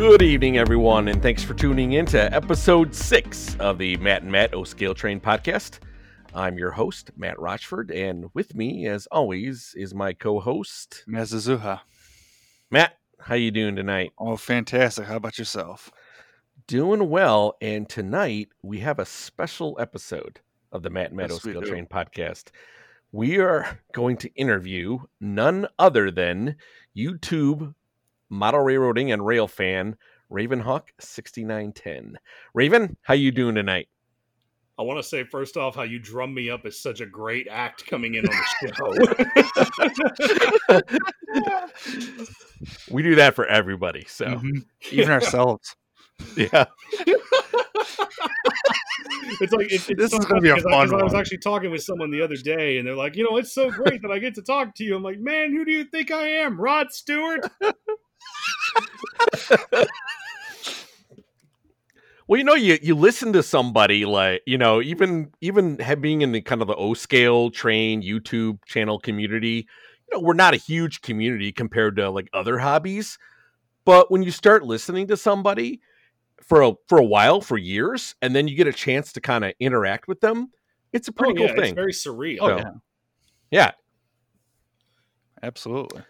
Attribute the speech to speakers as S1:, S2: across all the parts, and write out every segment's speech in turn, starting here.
S1: Good evening, everyone, and thanks for tuning in to episode six of the Matt and Matt O Scale Train podcast. I'm your host, Matt Rochford, and with me, as always, is my co-host,
S2: Mazazuha.
S1: Matt. How you doing tonight?
S2: Oh, fantastic! How about yourself?
S1: Doing well, and tonight we have a special episode of the Matt and Matt O
S2: Yes, we
S1: Scale. Train podcast. We are going to interview none other than YouTube model railroading and rail fan Ravenhawk 6910. Raven, how you doing tonight?
S3: I want to say first off how you drum me up is such a great act coming in on the show.
S1: We do that for everybody. So,
S2: Mhm. Even ourselves.
S1: yeah.
S3: it's like it, it's
S2: This
S3: so
S2: is gonna be a
S3: funny 'cause I- 'cause
S2: fun
S3: I was actually talking with someone the other day, and they're like, you know, it's so great that I get to talk to you. I'm like, man, who do you think I am, Rod Stewart?
S1: Well, you know, you you listen to somebody like you know, even even ha- being in the kind of the O scale train YouTube channel community, you know, we're not a huge community compared to like other hobbies. But when you start listening to somebody for a for a while, for years, and then you get a chance to kind of interact with them, it's a oh, pretty
S3: oh,
S1: cool
S3: yeah,
S1: thing.
S3: It's very surreal.
S1: Oh,
S2: yeah.
S1: yeah.
S2: Absolutely.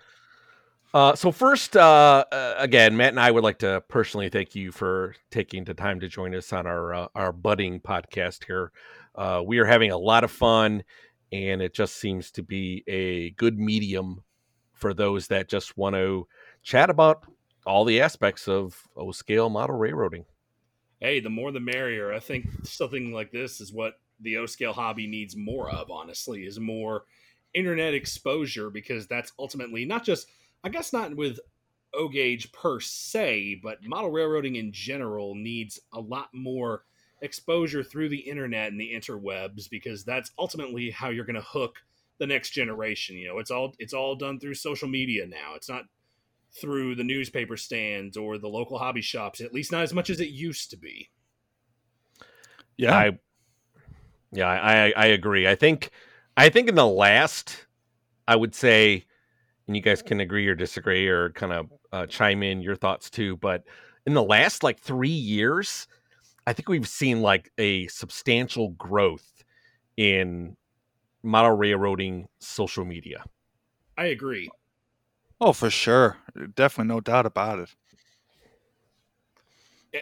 S1: Uh, so first, uh, uh, again, Matt and I would like to personally thank you for taking the time to join us on our uh, our budding podcast here. Uh, we are having a lot of fun, and it just seems to be a good medium for those that just want to chat about all the aspects of O scale model railroading.
S3: Hey, the more the merrier. I think something like this is what the O scale hobby needs more of. Honestly, is more internet exposure because that's ultimately not just I guess not with O gauge per se, but model railroading in general needs a lot more exposure through the internet and the interwebs because that's ultimately how you're going to hook the next generation. You know, it's all it's all done through social media now. It's not through the newspaper stands or the local hobby shops, at least not as much as it used to be.
S2: Yeah.
S1: I, yeah, I, I agree. I think, I think in the last, I would say, and you guys can agree or disagree or kind of uh, chime in your thoughts too. But in the last like three years, I think we've seen like a substantial growth in model railroading social media.
S3: I agree.
S2: oh, for sure. Definitely no doubt about it.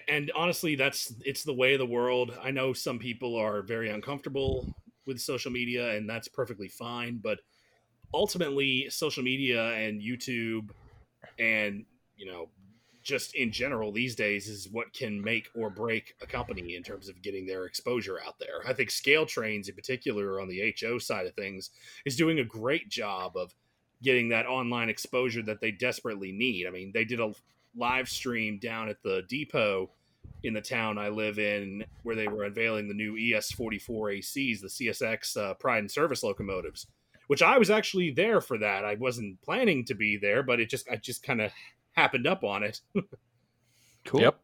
S3: And honestly, that's it's the way of the world. I know some people are very uncomfortable with social media, and that's perfectly fine. But ultimately, social media and YouTube, and you know, just in general these days, is what can make or break a company in terms of getting their exposure out there. I think ScaleTrains, in particular, on the HO side of things, is doing a great job of getting that online exposure that they desperately need. I mean, they did a live stream down at the depot in the town I live in where they were unveiling the new E ES44 ACs, the CSX uh, Pride and Service locomotives, which I was actually there for that. I wasn't planning to be there, but it just I just kind of happened up on it.
S2: Cool.
S1: Yep.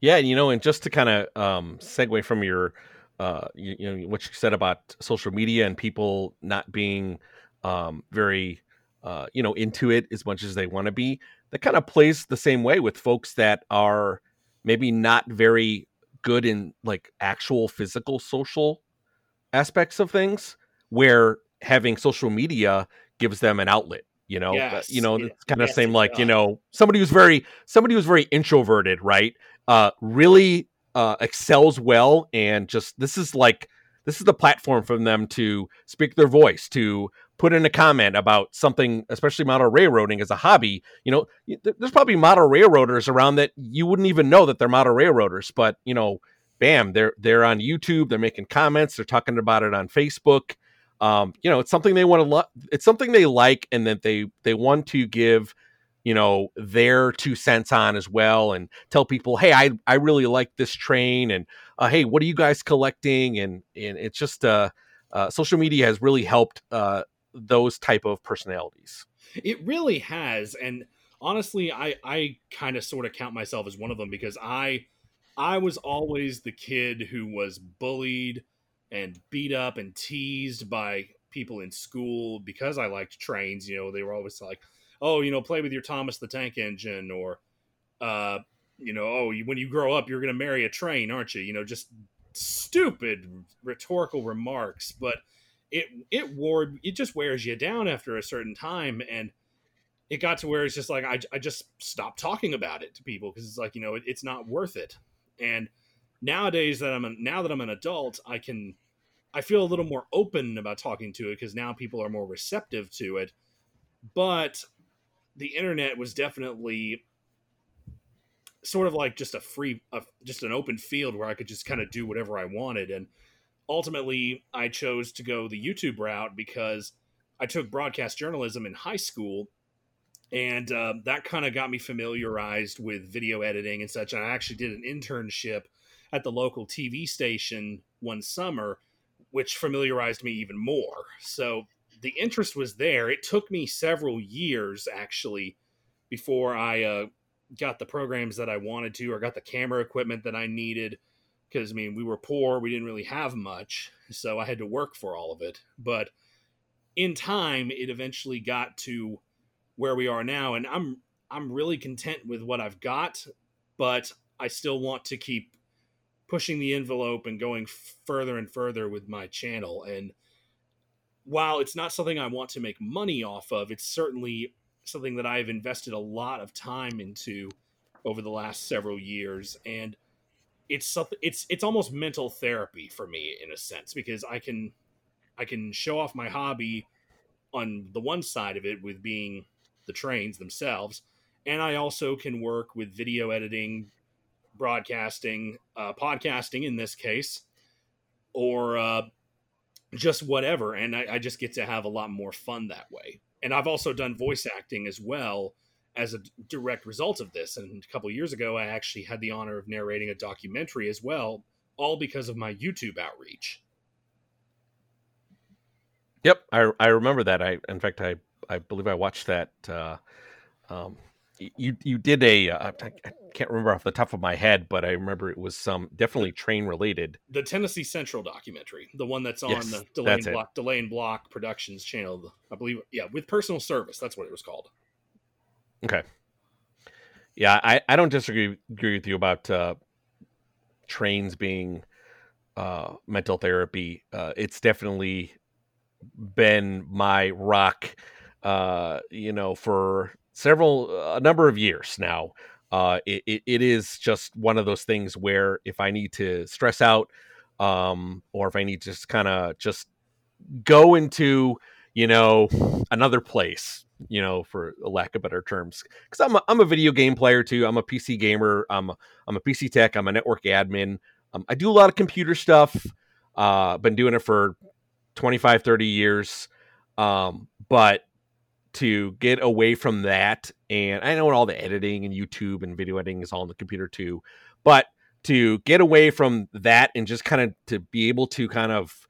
S1: Yeah, and you know, and just to kind of um, segue from your, uh, you, you know, what you said about social media and people not being um, very, uh, you know, into it as much as they want to be, that kind of plays the same way with folks that are maybe not very good in like actual physical social aspects of things, where having social media gives them an outlet. You know,
S3: Yes,
S1: you know, it's kind of
S3: yes,
S1: same like you know somebody who's very somebody who's very introverted, right? Uh, really uh, excels well, and just this is like this is the platform for them to speak their voice, to put in a comment about something, especially model railroading as a hobby. You know, there's probably model railroaders around that you wouldn't even know that they're model railroaders, but you know, bam, they're they're on YouTube, they're making comments, they're talking about it on Facebook. Um, you know, it's something they want to. Lo- it's something they like, and that they they want to give, you know, their two cents on as well, and tell people, hey, I I really like this train, and uh, hey, what are you guys collecting? And and it's just uh, uh social media has really helped uh those type of personalities.
S3: It really has, and honestly, I I kind of sort of count myself as one of them because I I was always the kid who was bullied and beat up and teased by people in school because I liked trains. You know, they were always like, "Oh, you know, play with your Thomas the Tank Engine," or uh, you know, oh, when you grow up, you're going to marry a train, aren't you? You know, just stupid rhetorical remarks, but it it wore it just wears you down after a certain time, and it got to where it's just like I, I just stopped talking about it to people because it's like you know it, it's not worth it. And nowadays that I'm a, now that I'm an adult, I can I feel a little more open about talking to it because now people are more receptive to it. But the internet was definitely sort of like just a free, a, just an open field where I could just kind of do whatever I wanted. And ultimately, I chose to go the YouTube route because I took broadcast journalism in high school. And uh, that kind of got me familiarized with video editing and such. I actually did an internship at the local TV station one summer, which familiarized me even more. So the interest was there. It took me several years actually before I uh, got the programs that I wanted to or got the camera equipment that I needed. Because I mean, we were poor, we didn't really have much, so I had to work for all of it. But in time, it eventually got to where we are now, and I'm I'm really content with what I've got, but I still want to keep pushing the envelope and going further and further with my channel. And while it's not something I want to make money off of, it's certainly something that I've invested a lot of time into over the last several years and it's something it's it's almost mental therapy for me in a sense because I can I can show off my hobby on the one side of it with being the trains themselves and I also can work with video editing broadcasting uh, podcasting in this case or uh, just whatever and I, I just get to have a lot more fun that way and I've also done voice acting as well as a direct result of this. And a couple years ago, I actually had the honor of narrating a documentary as well, all because of my YouTube outreach.
S1: Yep, I I remember that. I in fact I I believe I watched that. Uh, um, you you did a uh, I can't remember off the top of my head, but I remember it was some definitely train related.
S3: The Tennessee Central documentary, the one that's on yes, the Delay and Block Delay and Block Productions channel, I believe. Yeah, with personal service, that's what it was called.
S1: Okay. Yeah, I I don't disagree agree with you about uh, trains being uh, mental therapy. Uh, it's definitely been my rock. Uh, you know, for several a number of years now. Uh, it, it, it is just one of those things where if I need to stress out, um, or if I need to just kind of just go into you know another place, you know, for lack of better terms, because I'm a, I'm a video game player too. I'm a PC gamer. I'm a, I'm a PC tech. I'm a network admin. Um, I do a lot of computer stuff. Uh, been doing it for 25, 30 years. Um, but to get away from that and i know all the editing and youtube and video editing is all on the computer too but to get away from that and just kind of to be able to kind of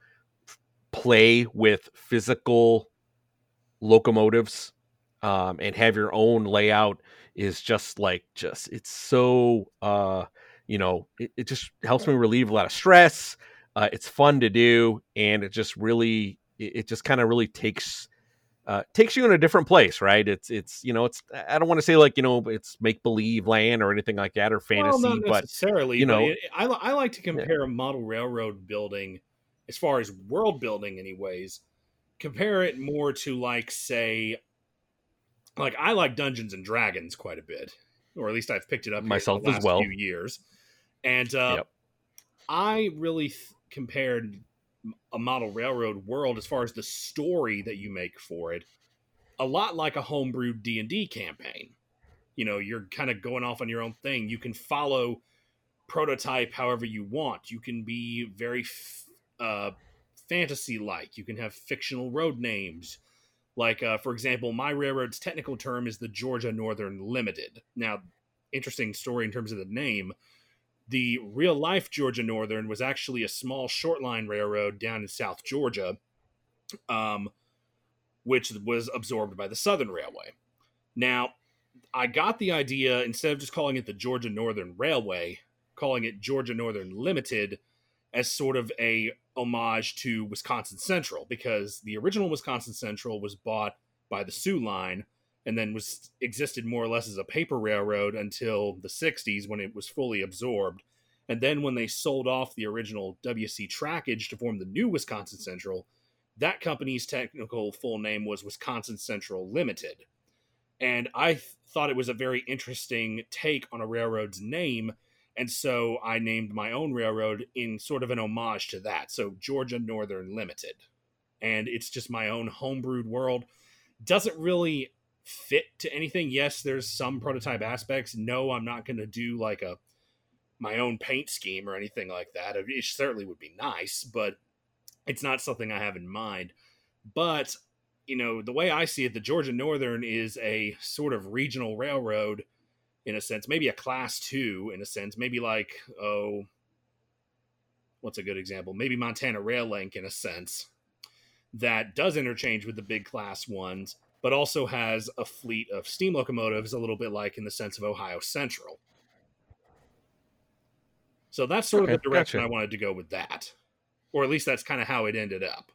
S1: play with physical locomotives um, and have your own layout is just like just it's so uh you know it, it just helps me relieve a lot of stress uh, it's fun to do and it just really it, it just kind of really takes uh, takes you in a different place, right? It's it's you know it's I don't want to say like you know it's make believe land or anything like that or fantasy, well,
S3: not necessarily. You know, I, I like to compare yeah. model railroad building as far as world building, anyways. Compare it more to like say, like I like Dungeons and Dragons quite a bit, or at least I've picked it up
S1: myself as well.
S3: Few years, and uh, yep. I really th- compared a model railroad world as far as the story that you make for it a lot like a homebrew d&d campaign. You know you're kind of going off on your own thing. You can follow prototype however you want. You can be very uh, fantasy like you can have fictional road names. Like uh, for example my railroad's technical term is the georgia northern limited. Now interesting story in terms of the name the real life Georgia Northern was actually a small short line railroad down in South Georgia, um, which was absorbed by the Southern Railway. Now, I got the idea instead of just calling it the Georgia Northern Railway, calling it Georgia Northern Limited as sort of a homage to Wisconsin Central because the original Wisconsin Central was bought by the Soo Line and then was existed more or less as a paper railroad until the 60s when it was fully absorbed. And then when they sold off the original WC trackage to form the new Wisconsin Central, that company's technical full name was Wisconsin Central Limited. And I th- thought it was a very interesting take on a railroad's name. And so I named my own railroad in sort of an homage to that. So Georgia Northern Limited. And it's just my own homebrewed world. Doesn't really fit to anything. Yes, there's some prototype aspects. No, I'm not going to do like a my own paint scheme or anything like that. It certainly would be nice, but it's not something I have in mind. But you know, the way I see it, the Georgia Northern is a sort of regional railroad in a sense, maybe a class two in a sense, maybe like, oh, what's a good example? Maybe Montana Rail Link in a sense that does interchange with the big class ones, but also has a fleet of steam locomotives, a little bit like in the sense of Ohio Central. So that's sort okay, of the direction gotcha. I wanted to go with that. Or at least that's kind of how it ended up.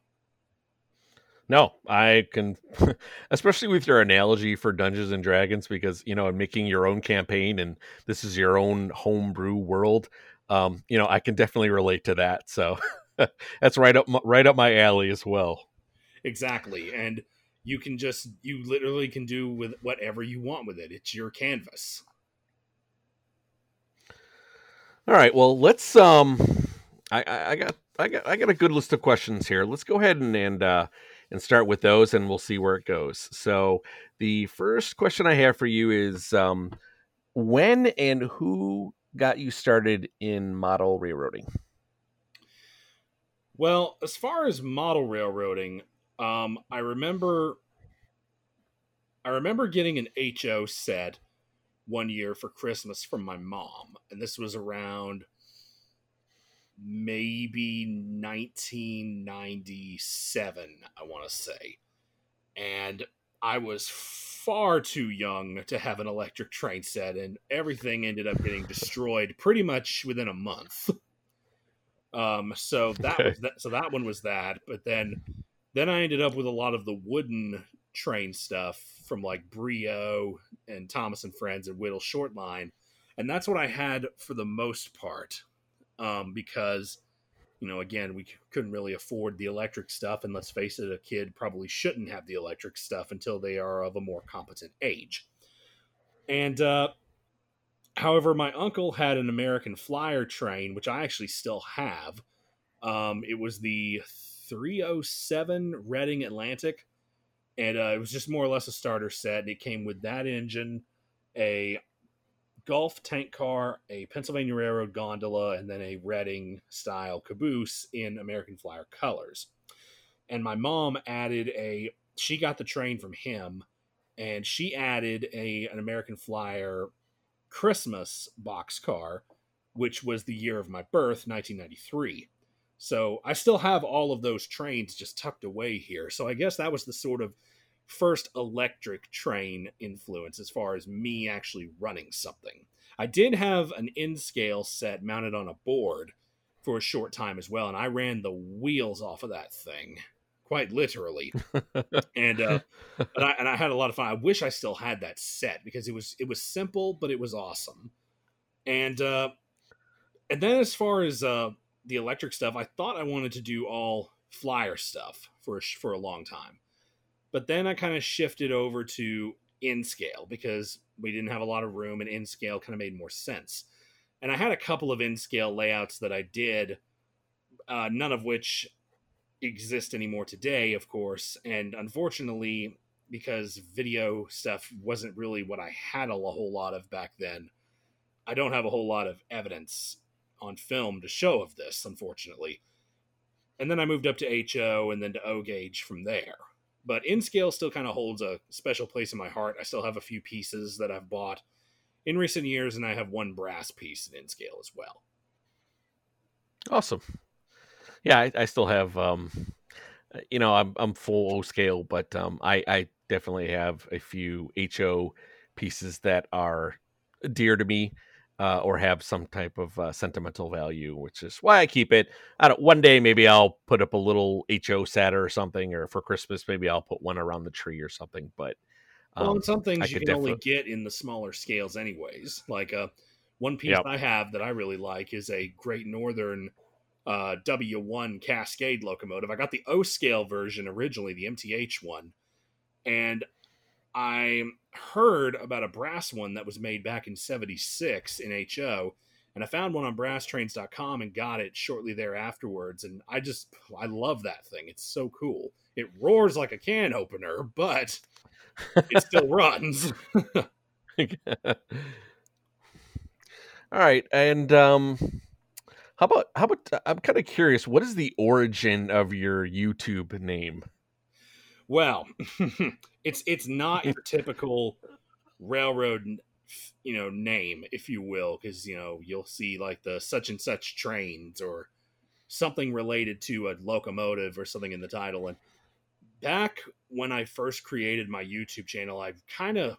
S1: No, I can, especially with your analogy for Dungeons and Dragons, because you know, making your own campaign and this is your own homebrew world. Um, you know, I can definitely relate to that. So that's right up right up my alley as well.
S3: Exactly, and you can just you literally can do with whatever you want with it. It's your canvas.
S1: All right. Well, let's. Um, I, I, I got I got I got a good list of questions here. Let's go ahead and and uh, and start with those, and we'll see where it goes. So, the first question I have for you is um, when and who got you started in model railroading?
S3: Well, as far as model railroading, um, I remember I remember getting an HO set one year for Christmas from my mom, and this was around maybe 1997, I want to say. And I was far too young to have an electric train set, and everything ended up getting destroyed pretty much within a month. Um, so that okay. was that. So that one was that. But then, then I ended up with a lot of the wooden train stuff from like Brio and Thomas and Friends and Whittle Short Line, and that's what I had for the most part um, because you know again we couldn't really afford the electric stuff and let's face it a kid probably shouldn't have the electric stuff until they are of a more competent age. And uh, however my uncle had an american flyer train which i actually still have. Um, it was the 307 reading atlantic and uh, it was just more or less a starter set and it came with that engine a Gulf tank car, a Pennsylvania Railroad gondola, and then a Reading style caboose in American Flyer colors. And my mom added a, she got the train from him, and she added a an American Flyer Christmas box car, which was the year of my birth, 1993. So I still have all of those trains just tucked away here. So I guess that was the sort of first electric train influence as far as me actually running something. I did have an N scale set mounted on a board for a short time as well, and I ran the wheels off of that thing, quite literally. and uh, but I, and I had a lot of fun. I wish I still had that set because it was it was simple, but it was awesome. And uh, and then as far as uh, the electric stuff, I thought I wanted to do all flyer stuff for a, for a long time. But then I kind of shifted over to N scale because we didn't have a lot of room and N scale kind of made more sense. And I had a couple of N scale layouts that I did, uh, none of which exist anymore today, of course. And unfortunately, because video stuff wasn't really what I had a whole lot of back then, I don't have a whole lot of evidence on film to show of this, unfortunately. And then I moved up to HO and then to O gauge from there. But N scale still kind of holds a special place in my heart. I still have a few pieces that I've bought in recent years, and I have one brass piece N scale as well.
S1: Awesome. Yeah, I, I still have. Um, you know, I'm I'm full O scale, but um, I I definitely have a few HO pieces that are dear to me uh, or have some type of uh, sentimental value, which is why I keep it. I don't. One day maybe I'll put up a little HO set or something, or for Christmas maybe I'll put one around the tree or something. But
S3: Well,
S1: Um,
S3: and some things
S1: I
S3: you can only get in the smaller scales, anyways. Like uh, one piece
S1: Yep.
S3: I have that I really like is a Great Northern uh, W1 Cascade locomotive. I got the O scale version originally, the MTH one, and I heard about a brass one that was made back in '76 in HO, and I found one on BrassTrains.com and got it shortly thereafterwards. And I just I love that thing. It's so cool. It roars like a can opener, but it still runs.
S1: All right, and um, how about how about I'm kind of curious. What is the origin of your YouTube name?
S3: Well, it's it's not your typical railroad, you know, name, if you will, because you know you'll see like the such and such trains or something related to a locomotive or something in the title. And back when I first created my YouTube channel, I kind of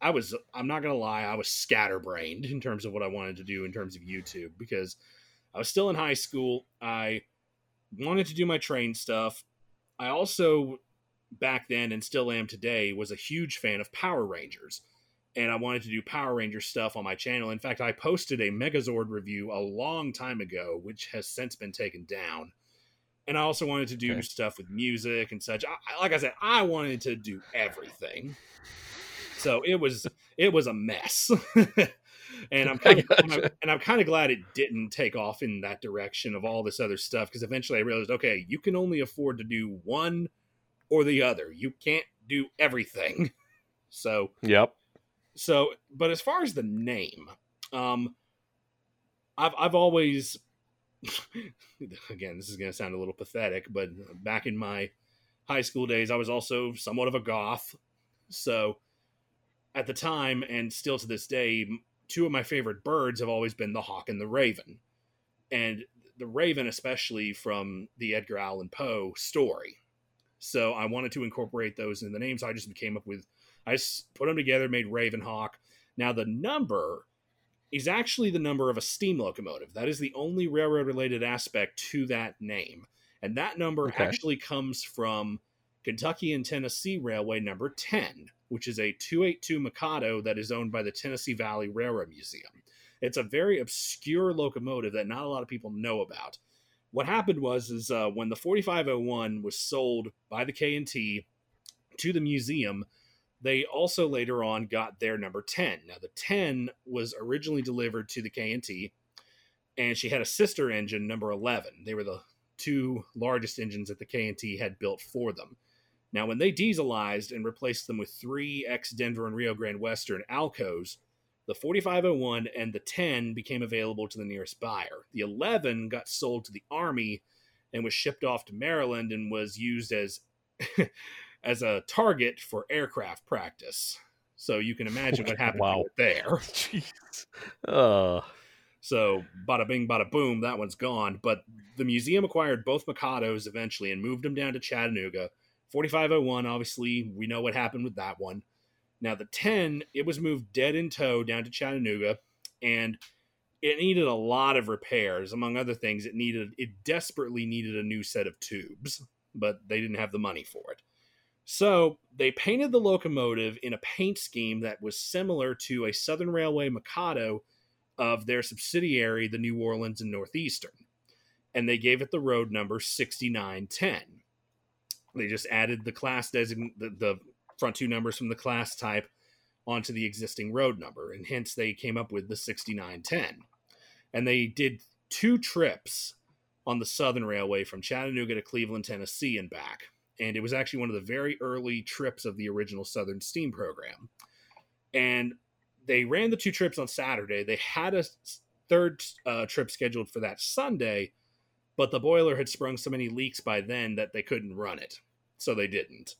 S3: I was I'm not gonna lie, I was scatterbrained in terms of what I wanted to do in terms of YouTube because I was still in high school. I wanted to do my train stuff. I also back then and still am today was a huge fan of Power Rangers. And I wanted to do Power Ranger stuff on my channel. In fact, I posted a Megazord review a long time ago, which has since been taken down. And I also wanted to do
S1: Okay.
S3: stuff with music and such. I, like I said, I wanted to do everything. So it was it was a mess. and I'm kind of
S1: Gotcha.
S3: and I'm kind of glad it didn't take off in that direction of all this other stuff because eventually I realized, okay, you can only afford to do one or the other. You can't do everything. So
S1: Yep.
S3: so but as far as the name, um I've I've always again, this is going to sound a little pathetic, but back in my high school days, I was also somewhat of a goth. So at the time and still to this day, two of my favorite birds have always been the hawk and the raven. And the raven especially from the Edgar Allan Poe story. So I wanted to incorporate those in the name, so I just came up with I just put them together, made Ravenhawk. Now the number is actually the number of a steam locomotive. That is the only railroad related aspect to that name. And that number
S1: Okay.
S3: actually comes from Kentucky and Tennessee Railway number 10, which is a 282 Mikado that is owned by the Tennessee Valley Railroad Museum. It's a very obscure locomotive that not a lot of people know about. What happened was is uh, when the 4501 was sold by the K&T to the museum, they also later on got their number 10. Now the 10 was originally delivered to the K&T and she had a sister engine number 11. They were the two largest engines that the K&T had built for them. Now when they dieselized and replaced them with three ex Denver and Rio Grande Western Alcos, the 4501 and the 10 became available to the nearest buyer. The 11 got sold to the Army and was shipped off to Maryland and was used as as a target for aircraft practice. So you can imagine what happened
S1: Wow.
S3: there.
S1: Jeez. Uh,
S3: So bada bing, bada boom, that one's gone. But the museum acquired both Mikados eventually and moved them down to Chattanooga. 4501, obviously, we know what happened with that one. Now the 10, it was moved dead in tow down to Chattanooga, and it needed a lot of repairs. Among other things, it needed it desperately needed a new set of tubes, but they didn't have the money for it. So they painted the locomotive in a paint scheme that was similar to a Southern Railway Mikado of their subsidiary, the New Orleans and Northeastern. And they gave it the road number 6910. They just added the class design the, the front two numbers from the class type onto the existing road number, and hence they came up with the 6910. And they did two trips on the Southern Railway from Chattanooga to Cleveland, Tennessee, and back. And it was actually one of the very early trips of the original Southern Steam program. And they ran the two trips on Saturday. They had a third uh, trip scheduled for that Sunday, but the boiler had sprung so many leaks by then that they couldn't run it. So they didn't.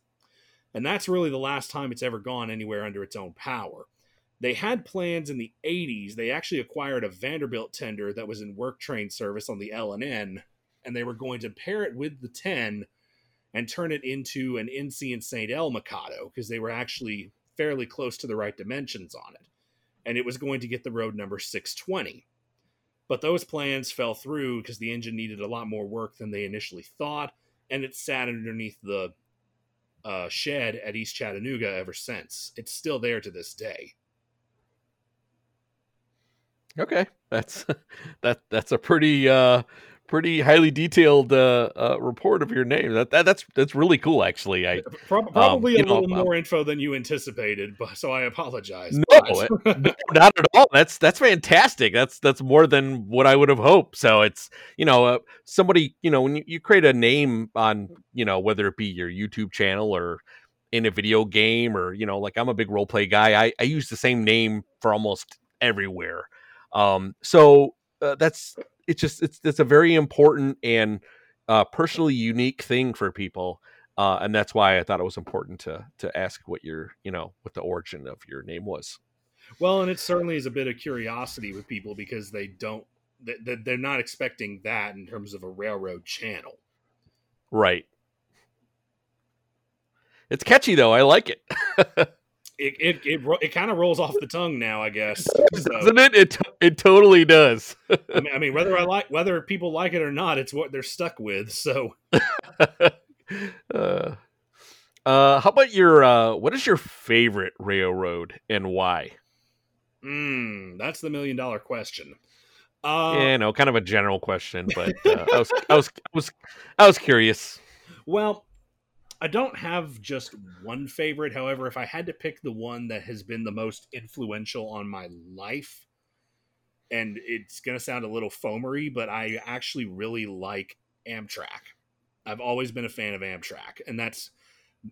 S3: And that's really the last time it's ever gone anywhere under its own power. They had plans in the 80s. They actually acquired a Vanderbilt tender that was in work train service on the L&N, and they were going to pair it with the 10 and turn it into an NC and St. L Mikado because they were actually fairly close to the right dimensions on it. And it was going to get the road number 620. But those plans fell through because the engine needed a lot more work than they initially thought, and it sat underneath the uh, shed at East Chattanooga ever since. It's still there to this day.
S1: Okay, that's that that's a pretty uh pretty highly detailed uh, uh, report of your name. That, that that's that's really cool, actually. I
S3: Pro- probably um, a little know, more um, info than you anticipated, but so I apologize.
S1: No, not at all. That's that's fantastic. That's that's more than what I would have hoped. So it's you know uh, somebody you know when you, you create a name on you know whether it be your YouTube channel or in a video game or you know like I'm a big role play guy. I I use the same name for almost everywhere. Um, so uh, that's it's just it's it's a very important and uh, personally unique thing for people, uh, and that's why I thought it was important to to ask what your you know what the origin of your name was.
S3: Well, and it certainly is a bit of curiosity with people because they don't they're not expecting that in terms of a railroad channel.
S1: Right. It's catchy though. I like it.
S3: it it it, it kind of rolls off the tongue now, I guess.
S1: So, Doesn't it? It it totally does.
S3: I, mean, I mean, whether I like whether people like it or not, it's what they're stuck with. So,
S1: uh, uh, how about your uh, what is your favorite railroad and why?
S3: Hmm, that's the million dollar question.
S1: Uh, yeah, no, kind of a general question, but uh, I was I was I was I was curious.
S3: Well, I don't have just one favorite. However, if I had to pick the one that has been the most influential on my life, and it's going to sound a little foamery, but I actually really like Amtrak. I've always been a fan of Amtrak, and that's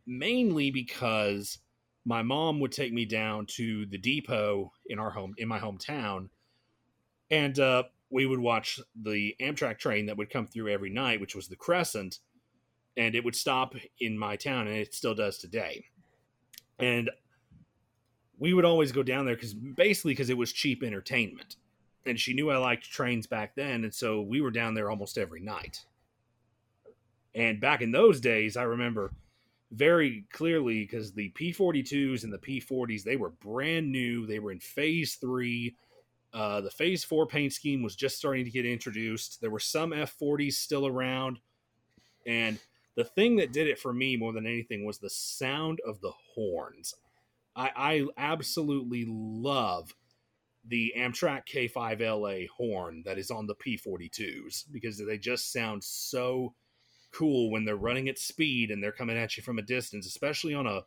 S3: mainly because my mom would take me down to the depot in our home in my hometown, and uh, we would watch the Amtrak train that would come through every night, which was the Crescent and it would stop in my town, and it still does today. And we would always go down there because basically because it was cheap entertainment, and she knew I liked trains back then, and so we were down there almost every night. And back in those days, I remember very clearly because the P42s and the P40s they were brand new. They were in Phase Three. Uh, the Phase Four paint scheme was just starting to get introduced. There were some F40s still around, and the thing that did it for me more than anything was the sound of the horns. I, I absolutely love the Amtrak K5LA horn that is on the P42s because they just sound so cool when they're running at speed and they're coming at you from a distance, especially on a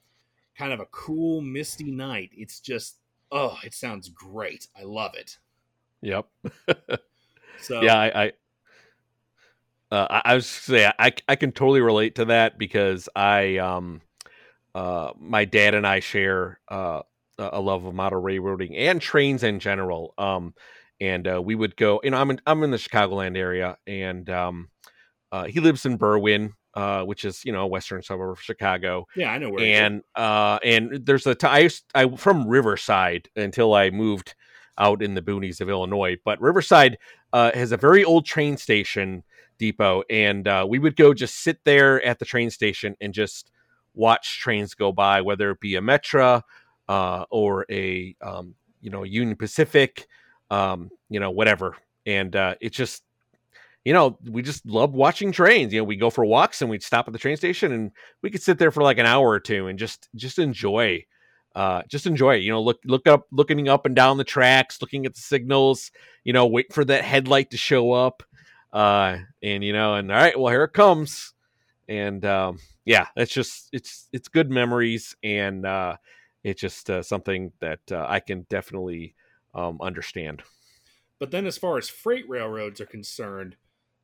S3: kind of a cool, misty night. It's just, oh, it sounds great. I love it.
S1: Yep. so yeah, I, I uh, I, I was say I I can totally relate to that because I um uh my dad and I share uh a love of model railroading and trains in general. Um, and uh, we would go. You know, I'm in I'm in the Chicagoland area, and um, uh, he lives in Berwyn, uh, which is you know a western suburb of Chicago.
S3: Yeah, I know where.
S1: And uh, and there's a t- I, I from Riverside until I moved out in the boonies of Illinois. But Riverside uh, has a very old train station depot, and uh, we would go just sit there at the train station and just watch trains go by, whether it be a Metra uh, or a um, you know Union Pacific, um, you know whatever, and uh, it just you know we just loved watching trains. You know, we go for walks and we'd stop at the train station and we could sit there for like an hour or two and just just enjoy. Uh, just enjoy it. You know, look look up, looking up and down the tracks, looking at the signals. You know, wait for that headlight to show up uh, and you know, and all right, well, here it comes, and um, yeah, it's just it's it's good memories, and uh, it's just uh, something that uh, I can definitely um, understand.
S3: But then, as far as freight railroads are concerned,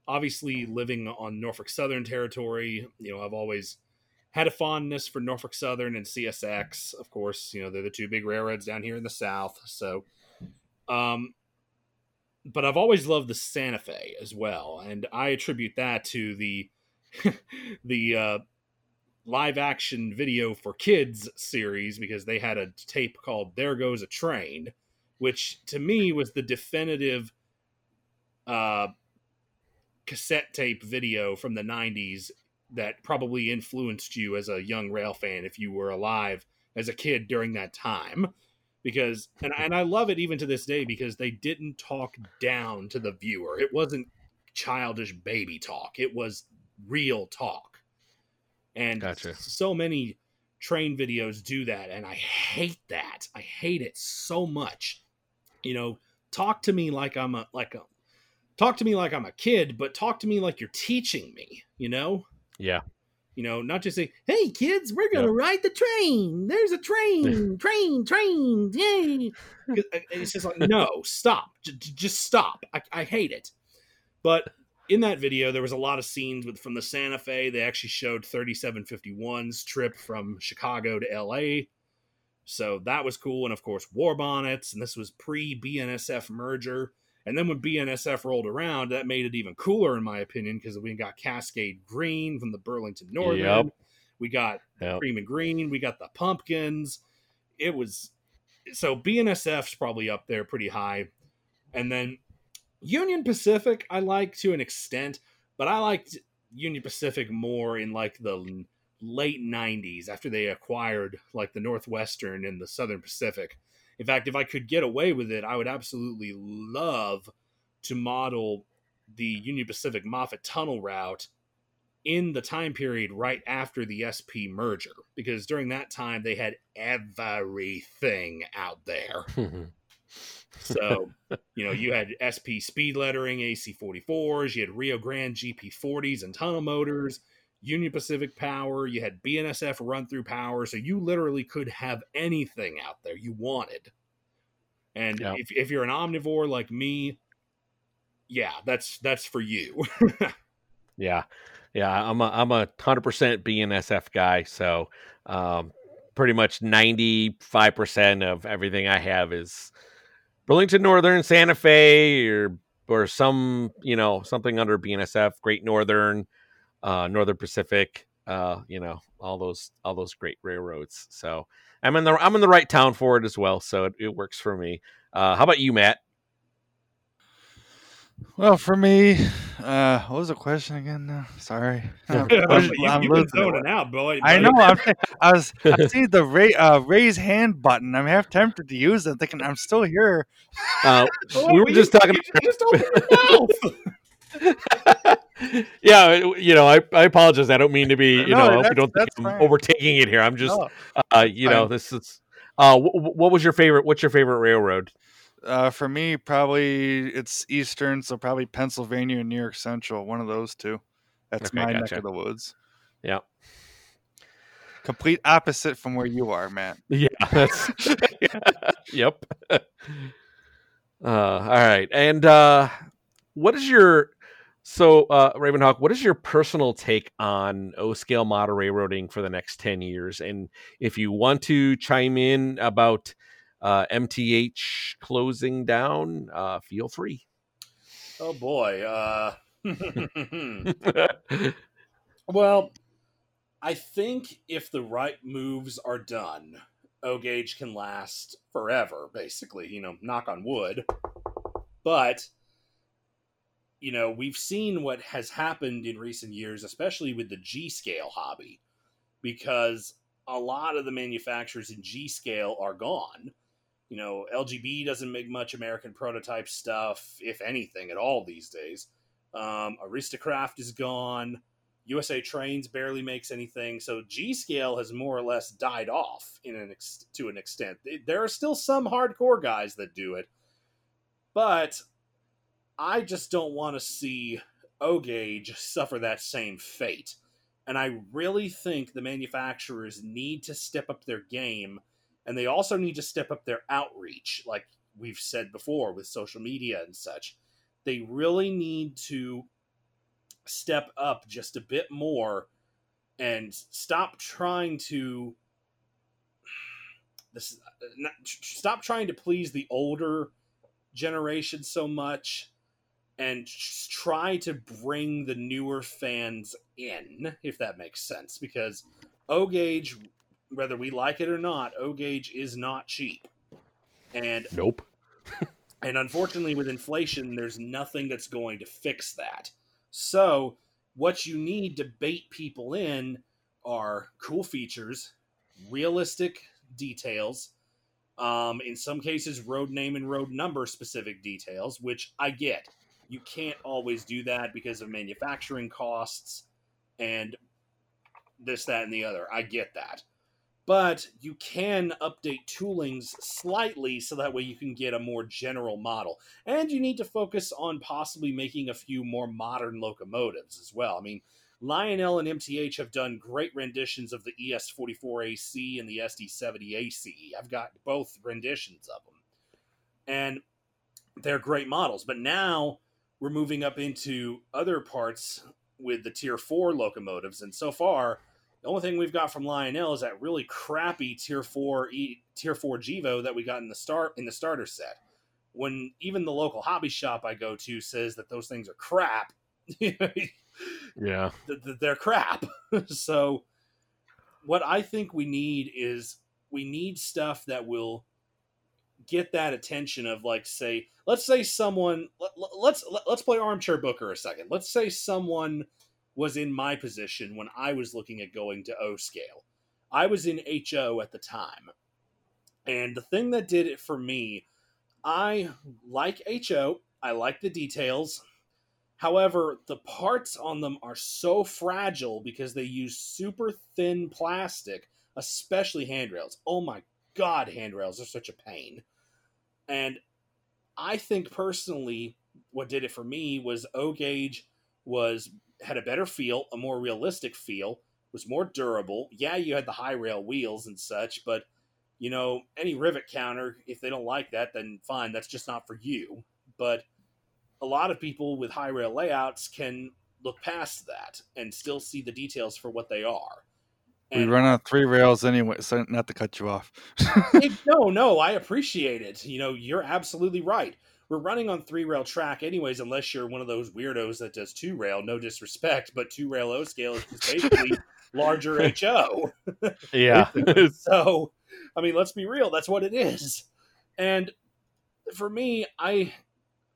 S3: obviously living on Norfolk Southern territory, you know, I've always had a fondness for Norfolk Southern and CSX. Of course, you know, they're the two big railroads down here in the South. So, um, but I've always loved the Santa Fe as well, and I attribute that to the the uh, live action video for kids series because they had a tape called "There Goes a Train," which to me was the definitive uh, cassette tape video from the '90s that probably influenced you as a young rail fan if you were alive as a kid during that time because and and I love it even to this day because they didn't talk down to the viewer. It wasn't childish baby talk. It was real talk. And
S1: Gotcha.
S3: so many train videos do that, and I hate that. I hate it so much. You know, talk to me like I'm a like a talk to me like I'm a kid, but talk to me like you're teaching me, you know?
S1: Yeah.
S3: You know, not just say, "Hey kids, we're gonna ride the train. There's a train, train, train, yay!" uh, It's just like, no, stop, J- j- just stop. I, I hate it. But in that video, there was a lot of scenes with from the Santa Fe. They actually showed 3751's trip from Chicago to L.A. So that was cool, and of course, war bonnets. And this was pre BNSF merger. And then when BNSF rolled around, that made it even cooler, in my opinion, because we got Cascade Green from the Burlington Northern.
S1: Yep.
S3: We got
S1: Yep.
S3: Cream and Green. We got the pumpkins. It was so BNSF's probably up there pretty high. And then Union Pacific, I like to an extent, but I liked Union Pacific more in like the late 90s after they acquired like the Northwestern and the Southern Pacific. In fact, if I could get away with it, I would absolutely love to model the Union Pacific Moffat Tunnel route in the time period right after the SP merger, because during that time they had everything out there. So, you know, you had SP speed lettering, AC 44s, you had Rio Grande GP 40s and tunnel motors, Union Pacific power, you had BNSF run through power. So you literally could have anything out there you wanted. And
S1: Yeah.
S3: if, if you're an omnivore like me, yeah, that's that's for you.
S1: Yeah, yeah. I'm a I'm a hundred percent BNSF guy. So, um, pretty much ninety five percent of everything I have is Burlington Northern, Santa Fe, or or some you know something under BNSF, Great Northern, uh, Northern Pacific. Uh, you know all those all those great railroads. So I'm in the I'm in the right town for it as well. So it, it works for me. Uh, how about you, Matt?
S2: Well, for me, uh, what was the question again? Now, sorry, I'm,
S3: you,
S2: I'm
S3: you've been
S2: losing it.
S3: zoning out, boy.
S2: I know. I'm, I was. I see the ra- uh, raise hand button. I'm half tempted to use it, thinking I'm still here.
S1: Uh,
S3: Oh,
S1: we were
S3: you-
S1: just talking.
S3: you just open your mouth.
S1: yeah, you know, I, I apologize. I don't mean to be, you
S2: No,
S1: know, I hope you don't think I'm
S2: fine.
S1: overtaking it here. I'm just,
S2: No,
S1: uh, you know, this is. Uh, wh- what was your favorite? What's your favorite railroad?
S2: uh, for me, probably it's Eastern, so probably Pennsylvania and New York Central. One of those two. That's
S1: Okay,
S2: my
S1: gotcha.
S2: neck of the woods.
S1: Yeah.
S2: Complete opposite from where you are, Matt.
S1: Yeah, that's. yep. Uh, all right, and uh, what is your so uh, Ravenhawk? What is your personal take on O scale model railroading for the next ten years? And if you want to chime in about uh, MTH closing down, uh, feel free.
S3: Oh boy. Uh, well, I think if the right moves are done, O Gauge can last forever, basically, you know, knock on wood. But, you know, we've seen what has happened in recent years, especially with the G scale hobby, because a lot of the manufacturers in G scale are gone. You know, LGB doesn't make much American prototype stuff, if anything, at all these days. Um, Aristocraft is gone. USA Trains barely makes anything. So G Scale has more or less died off in an ex- to an extent. There are still some hardcore guys that do it, but I just don't want to see O Gauge suffer that same fate. And I really think the manufacturers need to step up their game, and they also need to step up their outreach, like we've said before with social media and such. They really need to step up just a bit more and stop trying to this not, stop trying to please the older generation so much and try to bring the newer fans in if that makes sense because O gauge whether we like it or not O gauge is not cheap and
S1: Nope.
S3: and unfortunately, with inflation, there's nothing that's going to fix that. So, what you need to bait people in are cool features, realistic details, um, in some cases, road name and road number specific details, which I get. You can't always do that because of manufacturing costs. And this, that, and the other. I get that. But you can update toolings slightly so that way you can get a more general model. And you need to focus on possibly making a few more modern locomotives as well. I mean, Lionel and MTH have done great renditions of the ES44AC and the SD70AC. I've got both renditions of them. And they're great models. But now we're moving up into other parts with the Tier 4 locomotives. And so far, the only thing we've got from Lionel is that really crappy Tier 4 e, Tier 4 Gevo that we got in the start in the starter set. When even the local hobby shop I go to says that those things are crap.
S1: Yeah.
S3: th- th- they're crap. so what I think we need is we need stuff that will get that attention of like say let's say someone let, let- let's let's play armchair booker a second. Let's say someone was in my position when I was looking at going to O scale. I was in HO at the time. And the thing that did it for me, I like HO, I like the details. However, the parts on them are so fragile because they use super thin plastic, especially handrails. Oh my god, handrails are such a pain. And I think personally, what did it for me was O gauge was had a better feel, a more realistic feel, was more durable. Yeah, you had the high rail wheels and such, but you know, any rivet counter, if they don't like that, then fine, that's just not for you. But a lot of people with high rail layouts can look past that and still see the details for what they are.
S2: We run on three rails anyway, so not to cut you off.
S3: it- no, no, I appreciate it. You know, you're absolutely right. We're running on three rail track, anyways, unless you're one of those weirdos that does two rail. No disrespect, but two rail O scale is basically larger HO.
S1: Yeah.
S3: So, I mean, let's be real. That's what it is. And for me, I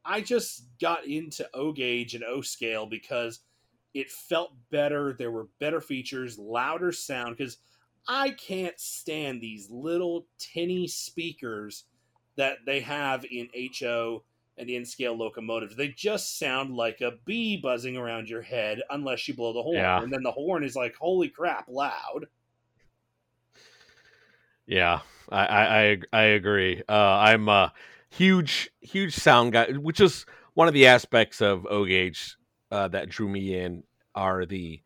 S3: I just got into O gauge and O scale because it felt better. There were better features, louder sound. Because I can't stand these little tinny speakers that they have in HO and in scale locomotives. They just sound like a bee buzzing around your head unless you blow the horn.
S1: Yeah.
S3: And then the horn is like, holy crap, loud.
S1: Yeah, I I I, agree. Uh, I'm a huge huge sound guy, which is one of the aspects of O gauge uh, that drew me in are the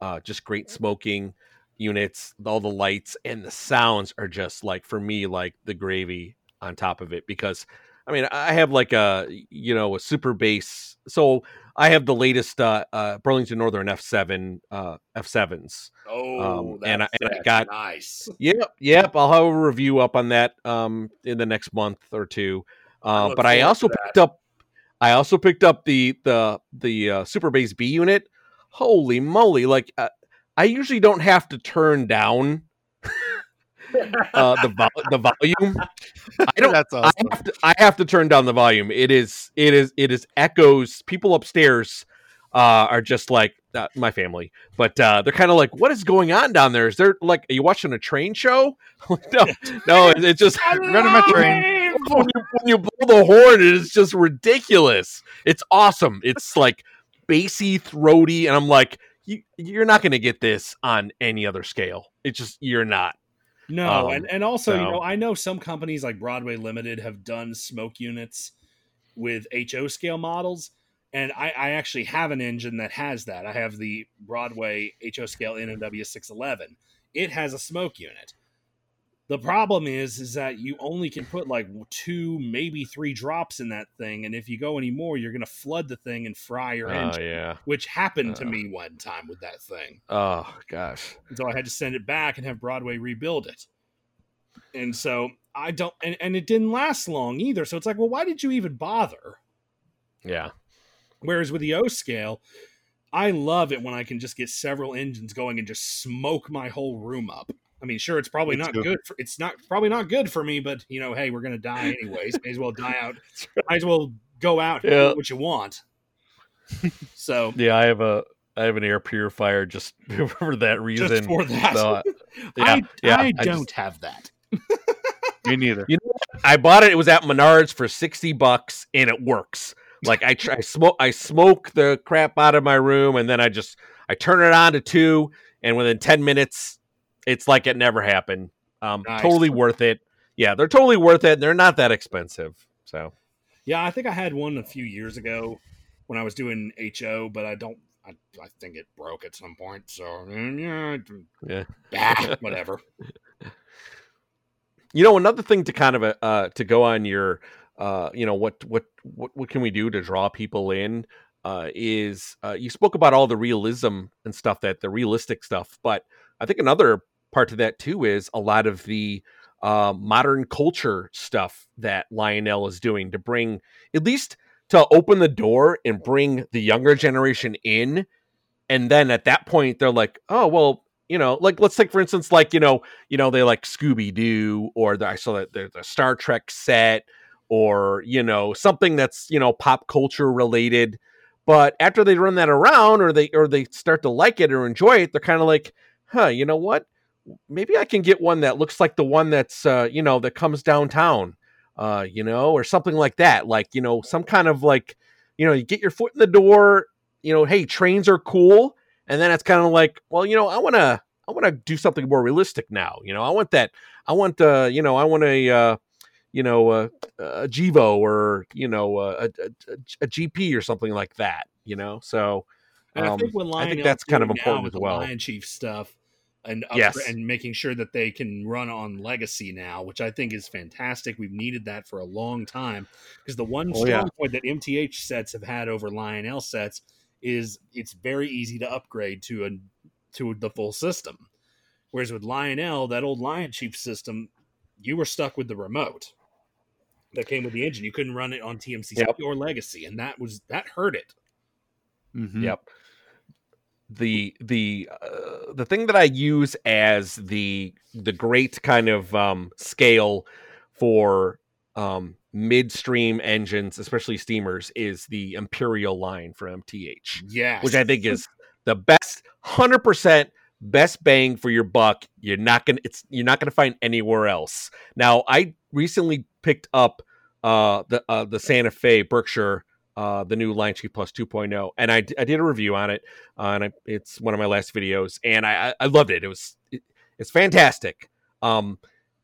S1: uh, just great smoking units, all the lights and the sounds are just like for me like the gravy on top of it because I mean I have like a you know a super bass, so I have the latest uh, uh, Burlington Northern F7 uh, F7s.
S3: Oh,
S1: Um, and I- and I got-
S3: nice.
S1: Yep, yep. I'll have a review up on that um in the next month or two. Uh, but I also picked up, I also picked up the the the uh, Super Bass B unit. Holy moly! Like uh, I usually don't have to turn down uh, the vo- the volume. I don't.
S2: That's
S1: I have to. I have to turn down the volume. It is. It is. It is echoes. People upstairs uh, are just like uh, my family, but uh, they're kind of like, "What is going on down there? Is there like, are you watching a train show?" no, no. It, it's just
S2: Running my train.
S1: when you, when you blow the horn, it is just ridiculous. It's awesome. It's like bassy, throaty, and I'm like, you, you're not going to get this on any other scale. It's just you're not.
S3: No,
S1: Um,
S3: and, and also, you know, I know some companies like Broadway Limited have done smoke units with HO scale models, and I, I actually have an engine that has that. I have the Broadway HO scale N&W 611. It has a smoke unit. The problem is, is that you only can put like two, maybe three drops in that thing, and if you go any more, you're going to flood the thing and fry your
S1: Oh
S3: engine,
S1: yeah.
S3: which happened to
S1: Uh.
S3: me one time with that thing.
S1: Oh gosh.
S3: So I had to send it back and have Broadway rebuild it. And so I don't, and, and it didn't last long either. So it's like, well, why did you even bother?
S1: Yeah.
S3: Whereas with the O scale, I love it when I can just get several engines going and just smoke my whole room up. I mean, sure, it's probably
S2: Me
S3: not
S2: too.
S3: good. For, it's not probably not good for me, but you know, hey, we're gonna die anyways. May as well die out. Might as well go out
S1: Yeah.
S3: do what you want. So
S1: Yeah, I have a I have an air purifier just for that reason.
S3: just for that,
S1: So, yeah,
S3: I,
S1: yeah,
S3: I
S1: I
S3: don't
S1: just-
S3: have that.
S2: Me neither.
S1: You know? I bought it. It was at Menards for sixty bucks, and it works. Like I, try, I smoke, I smoke the crap out of my room, and then I just I turn it on to two, and within 10 minutes, it's like it never happened. Um,
S3: Nice.
S1: Totally worth it. Yeah, they're totally worth it. They're not that expensive. So,
S3: Yeah, I think I had one a few years ago when I was doing HO, but I don't. I, I think it broke at some point. So yeah,
S1: Yeah.
S3: bah, whatever.
S1: you know, another thing to kind of uh, uh to go on your uh you know what what what what can we do to draw people in uh is uh you spoke about all the realism and stuff that the realistic stuff, but I think another part to that too is a lot of the uh, modern culture stuff that Lionel is doing to bring at least to open the door and bring the younger generation in. And then at that point they're like oh well you know like let's take for instance like you know you know they like scooby-doo or the, i saw that there's a star trek set or you know something that's you know pop culture related. But after they run that around or they or they start to like it or enjoy it they're kind of like huh you know what maybe i can get one that looks like the one that's uh you know that comes downtown uh you know or something like that like you know some kind of like you know you get your foot in the door you know hey trains are cool and then it's kind of like well you know i want to i want to do something more realistic now you know i want that i want uh you know i want a uh you know uh, a Gevo or you know uh, a, a, a GP or something like that you know so
S3: And I
S1: Um,
S3: think
S1: I think that's kind of important as well.
S3: Lion Chief stuff, and upgra-
S1: Yes.
S3: and making sure that they can run on Legacy now, which I think is fantastic. We've needed that for a long time because the one
S1: Oh,
S3: strong
S1: yeah.
S3: point that MTH sets have had over Lionel sets is it's very easy to upgrade to a to the full system. Whereas with Lionel, that old Lion Chief system, you were stuck with the remote that came with the engine. You couldn't run it on TMCC
S1: Yep.
S3: or Legacy, and that was that hurt it.
S2: Mhm.
S1: Yep. The the uh, the thing that I use as the the great kind of um, scale for um, midstream engines, especially steamers, is the Imperial line for MTH,
S3: Yes,
S1: which I think is the best, hundred percent best bang for your buck. You're not gonna it's you're not gonna find anywhere else. Now, I recently picked up uh, the uh, the Santa Fe Berkshire uh, the new Lion Chief Plus 2.0, and I, I did a review on it, uh, and I, it's one of my last videos, and I, I- I loved it. It was it, it's fantastic. Um,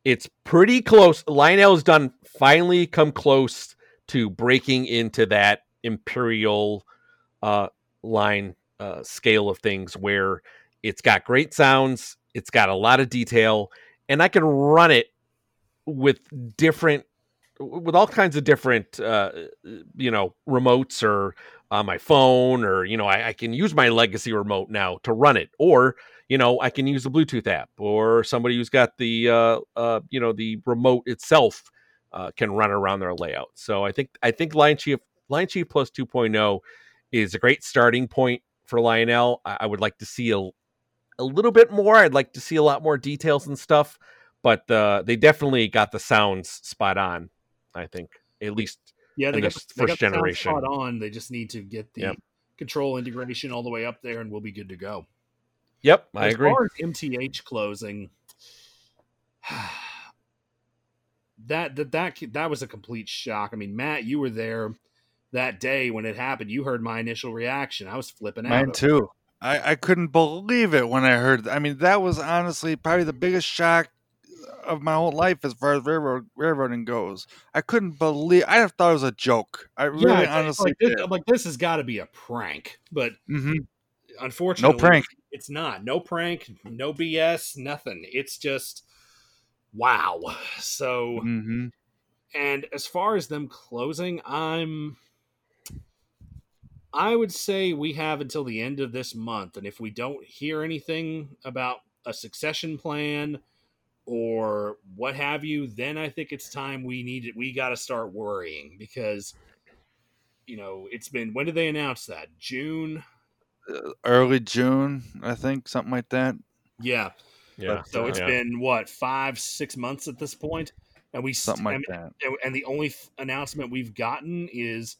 S1: it's pretty close. Lionel's done finally come close to breaking into that Imperial uh, line uh, scale of things, where it's got great sounds, it's got a lot of detail, and I can run it with different with all kinds of different uh you know remotes or on my phone or you know I, I can use my legacy remote now to run it. Or you know i can use the bluetooth app or somebody who's got the uh uh you know the remote itself uh, can run around their layout. So i think i think lion chief lion chief plus 2.0 is a great starting point for lionel. I, I would like to see a, a little bit more. I'd like to see a lot more details and stuff but uh, they definitely got the sounds spot on i think at least
S3: Yeah, they
S1: and
S3: got,
S1: this
S3: they got
S1: first
S3: the
S1: generation.
S3: spot on. They just need to get the
S1: Yep.
S3: control integration all the way up there, and we'll be good to go.
S1: yep i
S3: as
S1: agree
S3: far as MTH closing, that that that that was a complete shock. I mean, Matt, you were there that day when it happened. You heard my initial reaction. I was flipping out.
S2: Mine too. I, I couldn't believe it when I heard. I mean, that was honestly probably the biggest shock of my whole life as far as railroad railroading goes. I couldn't believe. I thought it was a joke. I really
S3: Yeah, like-
S2: honestly
S3: like, this. I'm like this has got to be a prank, but
S2: hmm
S3: unfortunately,
S2: No prank.
S3: It's not. No prank. No BS. Nothing. It's just wow. So.
S2: hmm
S3: And as far as them closing, I'm I would say we have until the end of this month and if we don't hear anything about a succession plan or what have you, then I think it's time we need it we got to start worrying because you know, it's been when did they announce that? June?
S2: Uh, early June, I think, something like that.
S3: Yeah.
S1: yeah
S3: So uh, it's
S1: yeah.
S3: been what, 5 6 months at this point and we st-
S2: Something like
S3: I mean,
S2: that.
S3: and- and the only th- announcement we've gotten is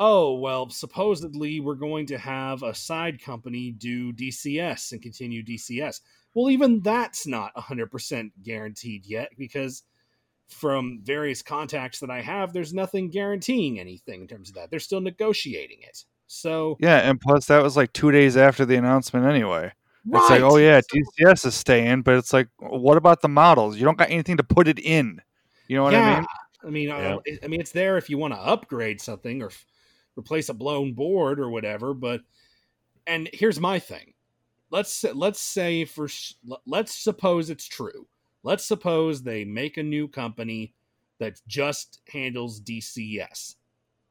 S3: oh well supposedly we're going to have a side company do dcs and continue dcs well even that's not 100% guaranteed yet because from various contacts that i have there's nothing guaranteeing anything in terms of that they're still negotiating it so
S2: Yeah, and plus that was like two days after the announcement anyway. It's like, oh yeah, DCS is staying, but it's like, what about the models? You don't got anything to put it in. You know what I mean?
S3: I mean, uh,
S1: Yeah.
S3: it- I mean, it's there if you want to upgrade something or f- replace a blown board or whatever. But and here's my thing. Let's say- let's say for let's suppose it's true. Let's suppose they make a new company that just handles DCS.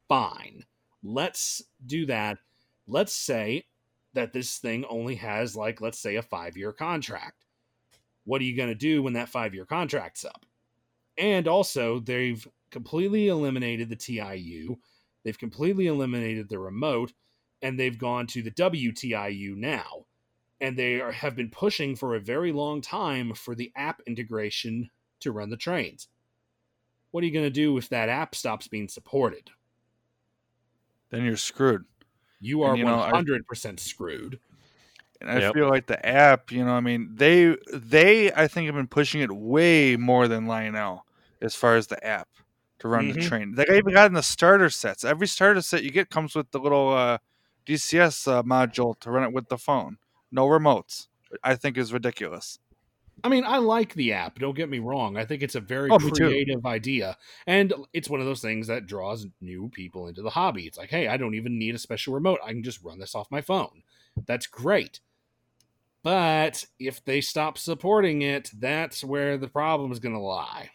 S3: Fine. Let's do that. Let's say that this thing only has like let's say a 5-year contract. What are you going to do when that 5-year contract's up? And also, they've completely eliminated the TIU. They've completely eliminated the remote, and they've gone to the WTIU now. And they are, have been pushing for a very long time for the app integration to run the trains. What are you going to do if that app stops being supported?
S2: Then you're screwed.
S3: You are
S2: And, you know, I-
S3: 100% screwed.
S2: And I
S1: Yep.
S2: feel like the app, you know, I mean, they they I think have been pushing it way more than Lionel as far as the app to run the
S3: Mhm.
S2: train. They even got in the starter sets. Every starter set you get comes with the little uh, DCS uh, module to run it with the phone. No remotes. I think is ridiculous.
S3: I mean, I like the app. Don't get me wrong. I think it's a very
S2: Oh,
S3: creative idea, and it's one of those things that draws new people into the hobby. It's like, hey, I don't even need a special remote. I can just run this off my phone. That's great. But if they stop supporting it, that's where the problem is going to lie.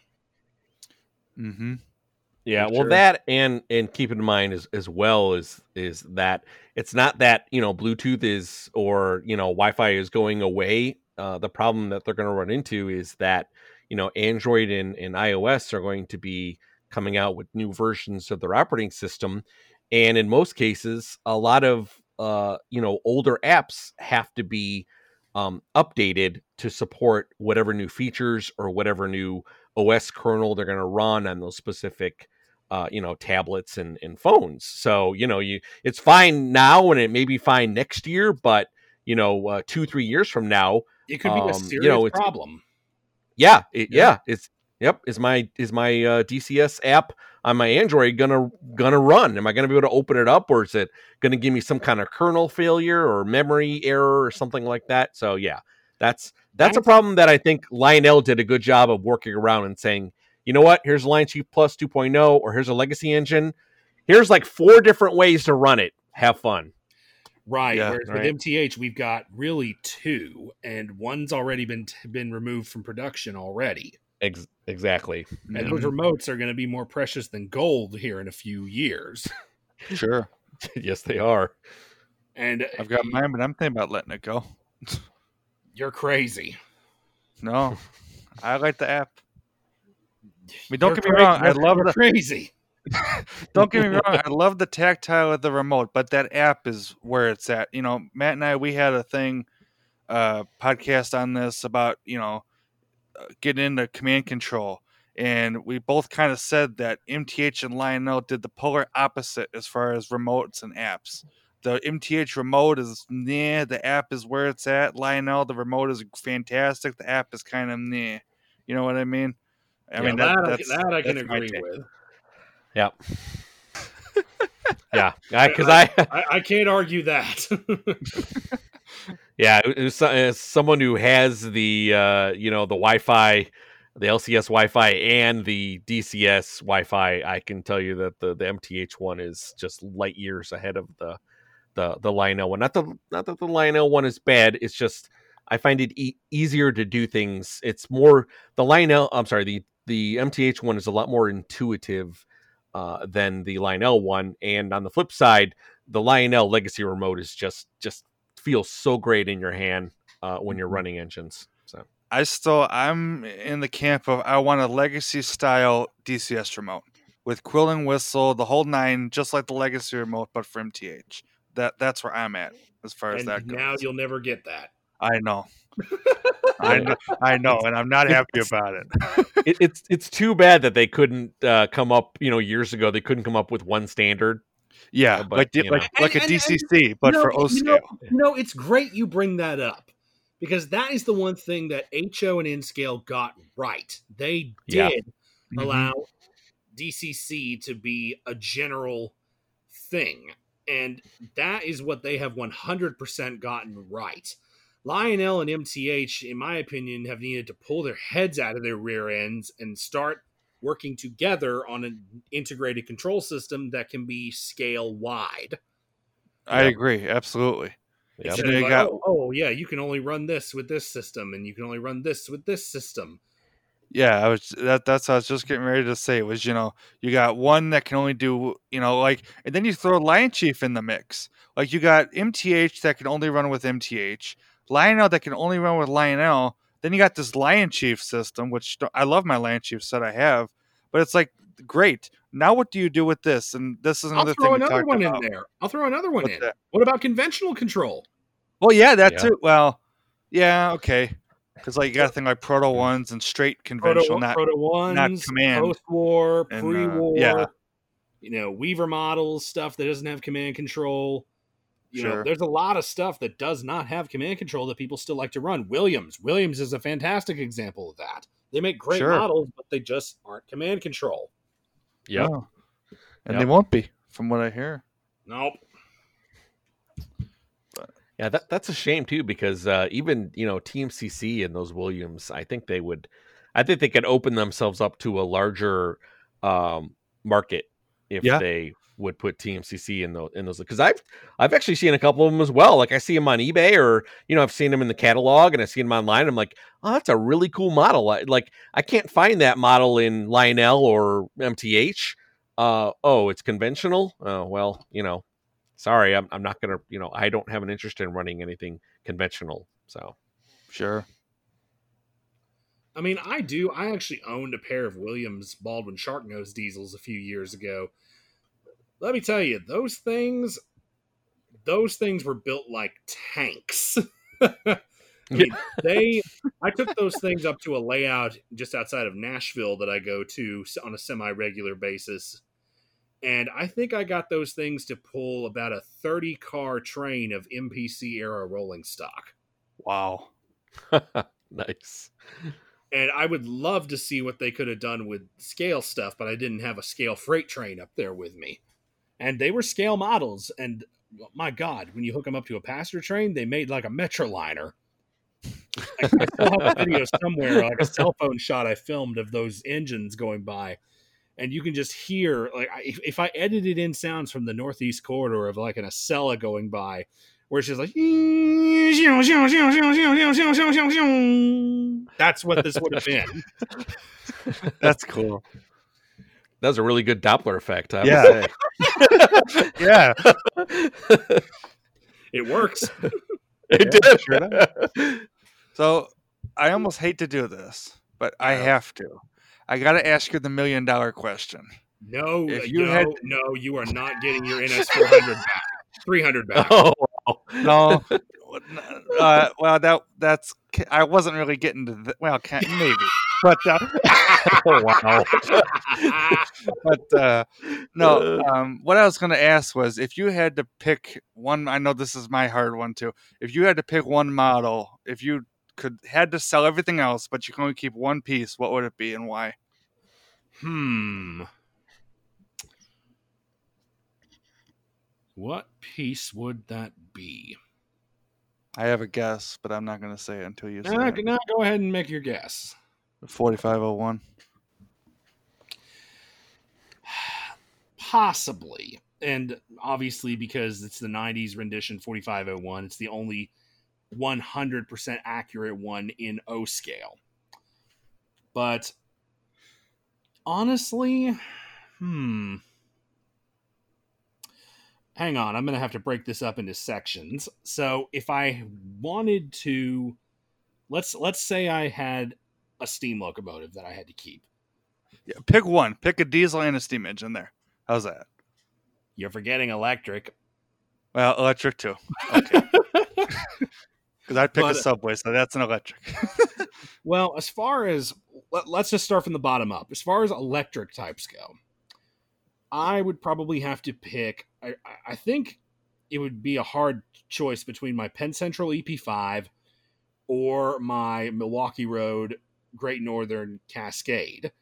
S2: Mm-hmm.
S1: Yeah, well,
S2: sure.
S1: that and and keep in mind as as well is is that it's not that you know Bluetooth is or you know Wi-Fi is going away. Uh, the problem that they're going to run into is that you know Android and, and iOS are going to be coming out with new versions of their operating system, and in most cases, a lot of uh, you know older apps have to be um, updated to support whatever new features or whatever new OS kernel they're going to run on those specific uh, you know tablets and, and phones. So you know you it's fine now and it may be fine next year, but you know uh, two three years from now,
S3: It could be
S1: Um,
S3: a
S1: you
S3: serious
S1: know, it's-
S3: problem.
S1: yeah, it,
S2: Yeah.
S1: yeah, it's yep. Is my is my uh, DCS app on my Android gonna gonna run? Am I gonna be able to open it up, or is it gonna give me some kind of kernel failure or memory error or something like that? So yeah, that's that's a problem that I think Lionel did a good job of working around and saying, you know what, here's Lion Chief Plus 2.0, or here's a legacy engine. Here's like four different ways to run it. Have fun.
S3: Right.
S2: Yeah,
S3: Whereas
S1: right.
S3: with MTH, we've got really two, and one's already been been removed from production already.
S1: Ex- exactly.
S3: And those remotes are going to be more precious than gold here in a few years.
S2: Sure.
S1: yes, they are.
S3: And
S2: I've got mine, but I'm thinking about letting it go.
S3: you're crazy.
S2: No. I like the app. I mean, don't get me wrong, I love the
S3: crazy.
S2: Don't get me wrong. I love the tactile of the remote, but that app is where it's at. You know, Matt and I, we had a thing, uh, podcast on this about you know, uh, getting into command control, and we both kind of said that MTH and Lionel did the polar opposite as far as remotes and apps. The MTH remote is nah. The app is where it's at. Lionel, the remote is fantastic. The app is kind of nah. You know what I mean? I
S3: Yeah,
S2: mean
S3: that, I-
S2: that's,
S3: that I can agree with.
S1: Yeah. yeah, because I,
S3: I, I can't argue that.
S1: yeah, as someone who has the uh, you know the Wi-Fi, the LCS Wi-Fi and the DCS Wi-Fi, I can tell you that the the MTH one is just light years ahead of the the the Lionel one. Not the not that the Lionel one is bad. It's just I find it e- easier to do things. It's more the Lionel. I'm sorry the the MTH one is a lot more intuitive uh, than the Lionel one. And on the flip side, the Lionel Legacy remote is just just feels so great in your hand uh, when you're running engines. So
S2: I still I'm in the camp of I want a legacy style DCS remote with quill and whistle, the whole nine, just like the legacy remote, but for MTH. That that's where I'm at as far as that goes.
S3: now you'll never get that.
S2: I know. I know I know, and I'm not happy about it.
S1: it, it's it's too bad that they couldn't uh, come up. You know, years ago they couldn't come up with one standard.
S2: Yeah,
S1: But,
S2: like
S1: you
S2: like
S1: know.
S2: like a
S3: And- and-
S2: DCC, but
S3: You
S2: for
S3: know-
S2: O scale.
S3: You know, it's great you bring that up because that is the one thing that HO and Nscale got right. They
S1: Yeah.
S3: did
S2: Mhm.
S3: allow DCC to be a general thing. And that is what they have 100% gotten right. Lionel and MTH, in my opinion, have needed to pull their heads out of their rear ends and start working together on an integrated control system that can be scale wide.
S2: I
S1: Yep.
S2: agree, absolutely.
S1: Yep.
S3: Instead
S2: You
S3: of
S2: know, you
S3: like,
S2: got-
S3: oh, oh, yeah, you can only run this with this system, and you can only run this with this system.
S2: Yeah, I was that that's what I was just getting ready to say was, you know, you got one that can only do, you know, like and then you throw Lion Chief in the mix. Like you got MTH that can only run with MTH, Lionel that can only run with Lionel. Then you got this Lion Chief system, which I love my Lion Chief set I have, but it's like great. Now what do you do with this? And this is another
S3: I'll
S2: another
S3: throw
S2: thing
S3: another one
S2: about.
S3: in there. I'll throw another one
S2: What's
S3: in.
S2: that?
S3: What about conventional control?
S2: Well, yeah, that's
S1: Yeah.
S2: too. Well, yeah, okay. Because like you got to think like proto ones and straight conventional,
S3: Proto,
S2: not
S3: Proto ones,
S2: command.
S3: post war,
S2: uh,
S3: pre war.
S2: yeah.
S3: You know, Weaver models, stuff that doesn't have command control. You know, there's a lot of stuff that does not have command control that people still like to run. Williams, Williams is a fantastic example of that. They make great
S2: Sure.
S3: models, but they just aren't command control.
S1: Yeah,
S2: Oh. and
S1: Yep.
S2: they won't be, from what I hear.
S3: Nope.
S1: Yeah, that that's a shame too because uh, even you know TMCC and those Williams, I think they would, I think they could open themselves up to a larger um, market if
S2: Yeah.
S1: they would put TMCC in those in those because I've I've actually seen a couple of them as well. Like I see them on eBay or you know I've seen them in the catalog and I see them online. I'm like, oh, that's a really cool model. I, like I can't find that model in Lionel or MTH. Uh, oh, it's conventional. Oh well, you know, sorry, I'm I'm not gonna. You know, I don't have an interest in running anything conventional. So
S2: Sure.
S3: I mean, I do. I actually owned a pair of Williams Baldwin Sharknose diesels a few years ago. Let me tell you, those things, those things were built like tanks. I mean, they. I took those things up to a layout just outside of Nashville that I go to on a semi-regular basis, and I think I got those things to pull about a thirty-car train of MPC era rolling stock.
S2: Wow.
S1: nice.
S3: and I would love to see what they could have done with scale stuff, but I didn't have a scale freight train up there with me. And they were scale models, and my God, when you hook them up to a passenger train, they made like a Metroliner. I, I still have a video somewhere, like a cell phone shot I filmed of those engines going by, and you can just hear like if, if I edited in sounds from the Northeast corridor of like an Acela going by, where it's just like that's what this would have been.
S2: That's cool.
S1: That was a really good Doppler effect. I
S2: Yeah. yeah.
S3: It works.
S1: it
S2: Yeah,
S1: did.
S2: sure So I almost hate to do this, but I have to. I got to ask you the million dollar question.
S3: No,
S2: If you
S3: no,
S2: had-
S3: no, you are not getting your NS 400 back. 300 back.
S1: oh.
S2: No. uh, well, that that's I wasn't really getting to the, well, maybe, but uh,
S1: oh wow.
S2: but uh, no. Um, what I was going to ask was if you had to pick one. I know this is my hard one too. If you had to pick one model, if you could had to sell everything else, but you can only keep one piece, what would it be and why?
S3: hmm. What piece would that be?
S2: I have a guess, but I'm not going to say it until you say
S3: Now,
S2: it.
S3: now go ahead and make your guess.
S2: 4501.
S3: Possibly. And obviously, because it's the 90s rendition 4501, it's the only 100% accurate one in O scale. But honestly, hmm. Hang on, I'm going to have to break this up into sections. So if I wanted to let's let's say I had a steam locomotive that I had to keep.
S2: Yeah, pick one. Pick a diesel and a steam engine there. How's that?
S3: You're forgetting electric.
S2: Well, electric too. Okay. Because I'd pick
S3: But-
S2: a subway, so that's an electric.
S3: Well, as far as let, us just start from the bottom up. As far as electric types go, I would probably have to pick. I, I- I think it would be a hard choice between my Penn Central EP5 or my Milwaukee Road Great Northern Cascade.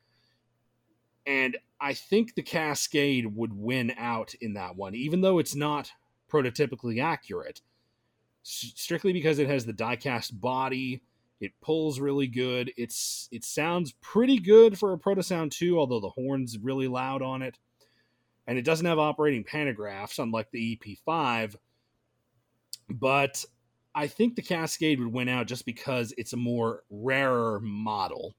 S3: And I think the Cascade would win out in that one, even though it's not prototypically accurate. strictly because it has the diecast body. It pulls really good. It's it sounds pretty good for a Protosound 2, although the horn's really loud on it. And it doesn't have operating pantographs, unlike the EP5. But I think the Cascade would win out just because it's a more rarer model.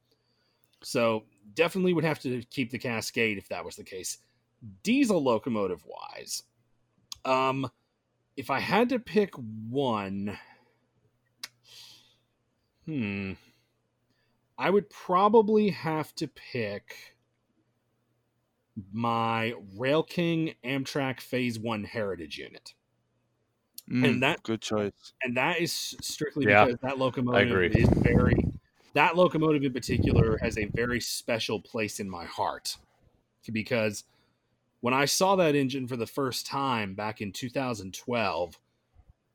S3: So definitely would have to keep the Cascade if that was the case. Diesel locomotive wise, um, if I had to pick one, hmm, I would probably have to pick my Rail King Amtrak Phase One Heritage Unit,
S2: Mm,
S3: that-
S2: good choice.
S3: and that is strictly
S1: Yeah,
S3: because that locomotive is very. That locomotive in particular has a very special place in my heart because when I saw that engine for the first time back in 2012,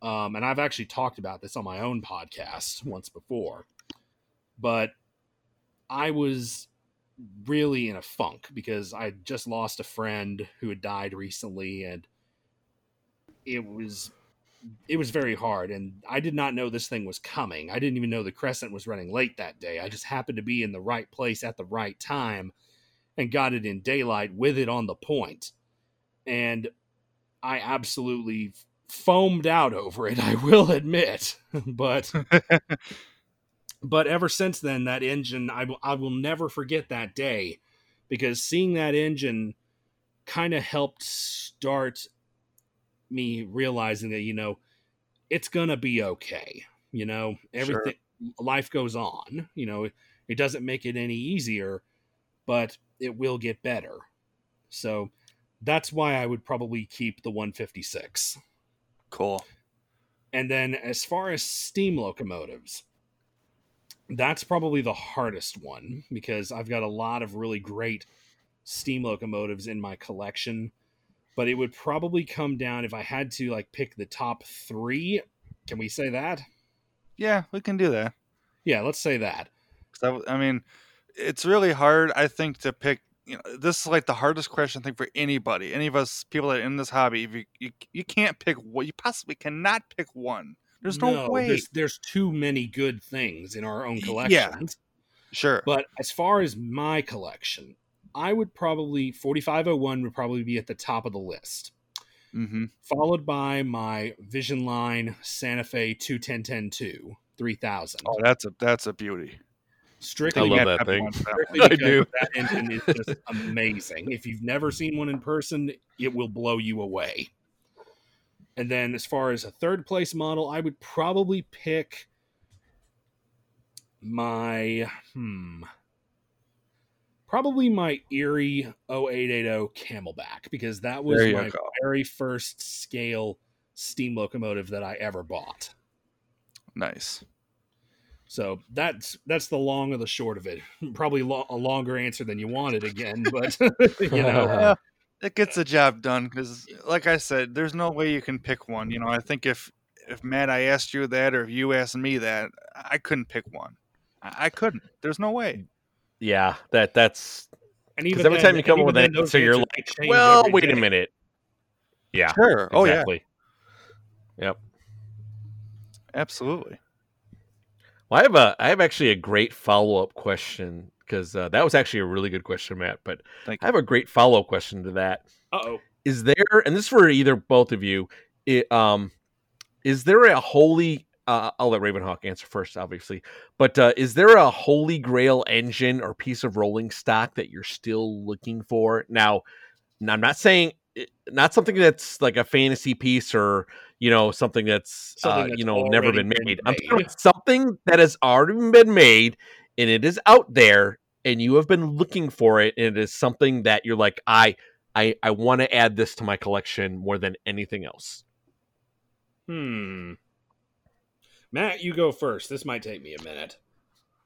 S3: um, and I've actually talked about this on my own podcast once before, but I was really in a funk because I just lost a friend who had died recently, and it was it was very hard. And I did not know this thing was coming. I didn't even know the Crescent was running late that day. I just happened to be in the right place at the right time and got it in daylight with it on the. And I absolutely foamed out over it, I will admit. but but ever since then that engine I will I will never forget that day because seeing that engine kind of helped start me realizing that you know it's to be okay. You know, everything life goes on, you know, it doesn't make it any easier, but it will get better. So that's why I would probably keep the 156.
S2: Cool.
S3: And then as far as steam locomotives, that's probably the hardest one because I've got a lot of really great steam locomotives in my collection. But it would probably come down if I had to like pick the top three. Can we say that?
S2: Yeah, we can do that.
S3: Yeah, let's say that.
S2: 'Cause I, mean, it's really hard. I think to pick. You know, this is like the hardest question I think for anybody, any of us people that are in this hobby. If you you, you can't pick what you possibly cannot pick one. There's no, way.
S3: There's, there's too many good things in our own collections.
S2: yeah. Sure.
S3: But as far as my collection, I would probably 4501 would probably be at the top of the list,
S2: mm-hmm.
S3: followed by my Vision Line Santa Fe 21010 3000.
S2: Oh, that's a that's a beauty.
S3: strictly
S1: I love that thing.
S2: one for that
S3: strictly
S1: I do.
S3: that engine is just amazing. If you've never seen one in person, it will blow you away. And then as far as a third place model, I would probably pick my hmm probably my Erie 0880 Camelback because that was my
S2: go.
S3: very first scale steam locomotive that I ever bought.
S2: Nice.
S3: So that's that's the long or the short of it. Probably lo- a longer answer than you wanted again, but you know,
S2: Yeah, it gets the job done because, like I said, there's no way you can pick one. You know, I think if if Matt, I asked you that, or if you asked me that, I couldn't pick one. I, I couldn't. There's no way.
S1: Yeah, that that's
S3: and even
S1: every
S3: then-
S1: time you come
S3: even
S1: with an answer, you're like, well, wait a minute. Yeah,
S2: Sure. Oh yeah.
S1: Yep.
S2: Absolutely.
S1: Well, I have a I have actually a great follow up question because uh, that was actually a really good question, Matt. But I have a great follow up question to that.
S3: Uh-oh.
S1: Is there, and this is for either both of you, it, um, is there a holy? Uh, I'll let Ravenhawk answer first, obviously. But uh, is there a holy grail engine or piece of rolling stock that you're still looking for? Now, I'm not saying not something that's like a fantasy piece or you know something that's,
S3: Something
S1: uh,
S3: that's
S1: you know never been
S3: been
S1: made. I'm talking something that has already been made and it is out there and you have been looking for it and it is something that you're like I I I want to add this to my collection more than anything else.
S3: Hmm. Matt, you go first. This might take me a minute.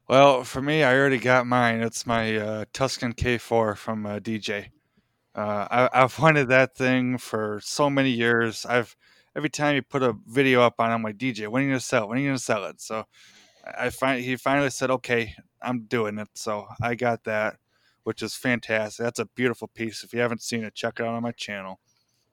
S2: Well, for me, I already got mine. It's my uh, Tuscan K4 from uh, DJ. Uh, I, I've wanted that thing for so many years. I've every time you put a video up on, it, I'm like, DJ, when are you gonna sell? it? When are you gonna sell it? So I I find he finally said, okay, I'm doing it. So I got that, which is fantastic. That's a beautiful piece. If you haven't seen it, check it out on my channel.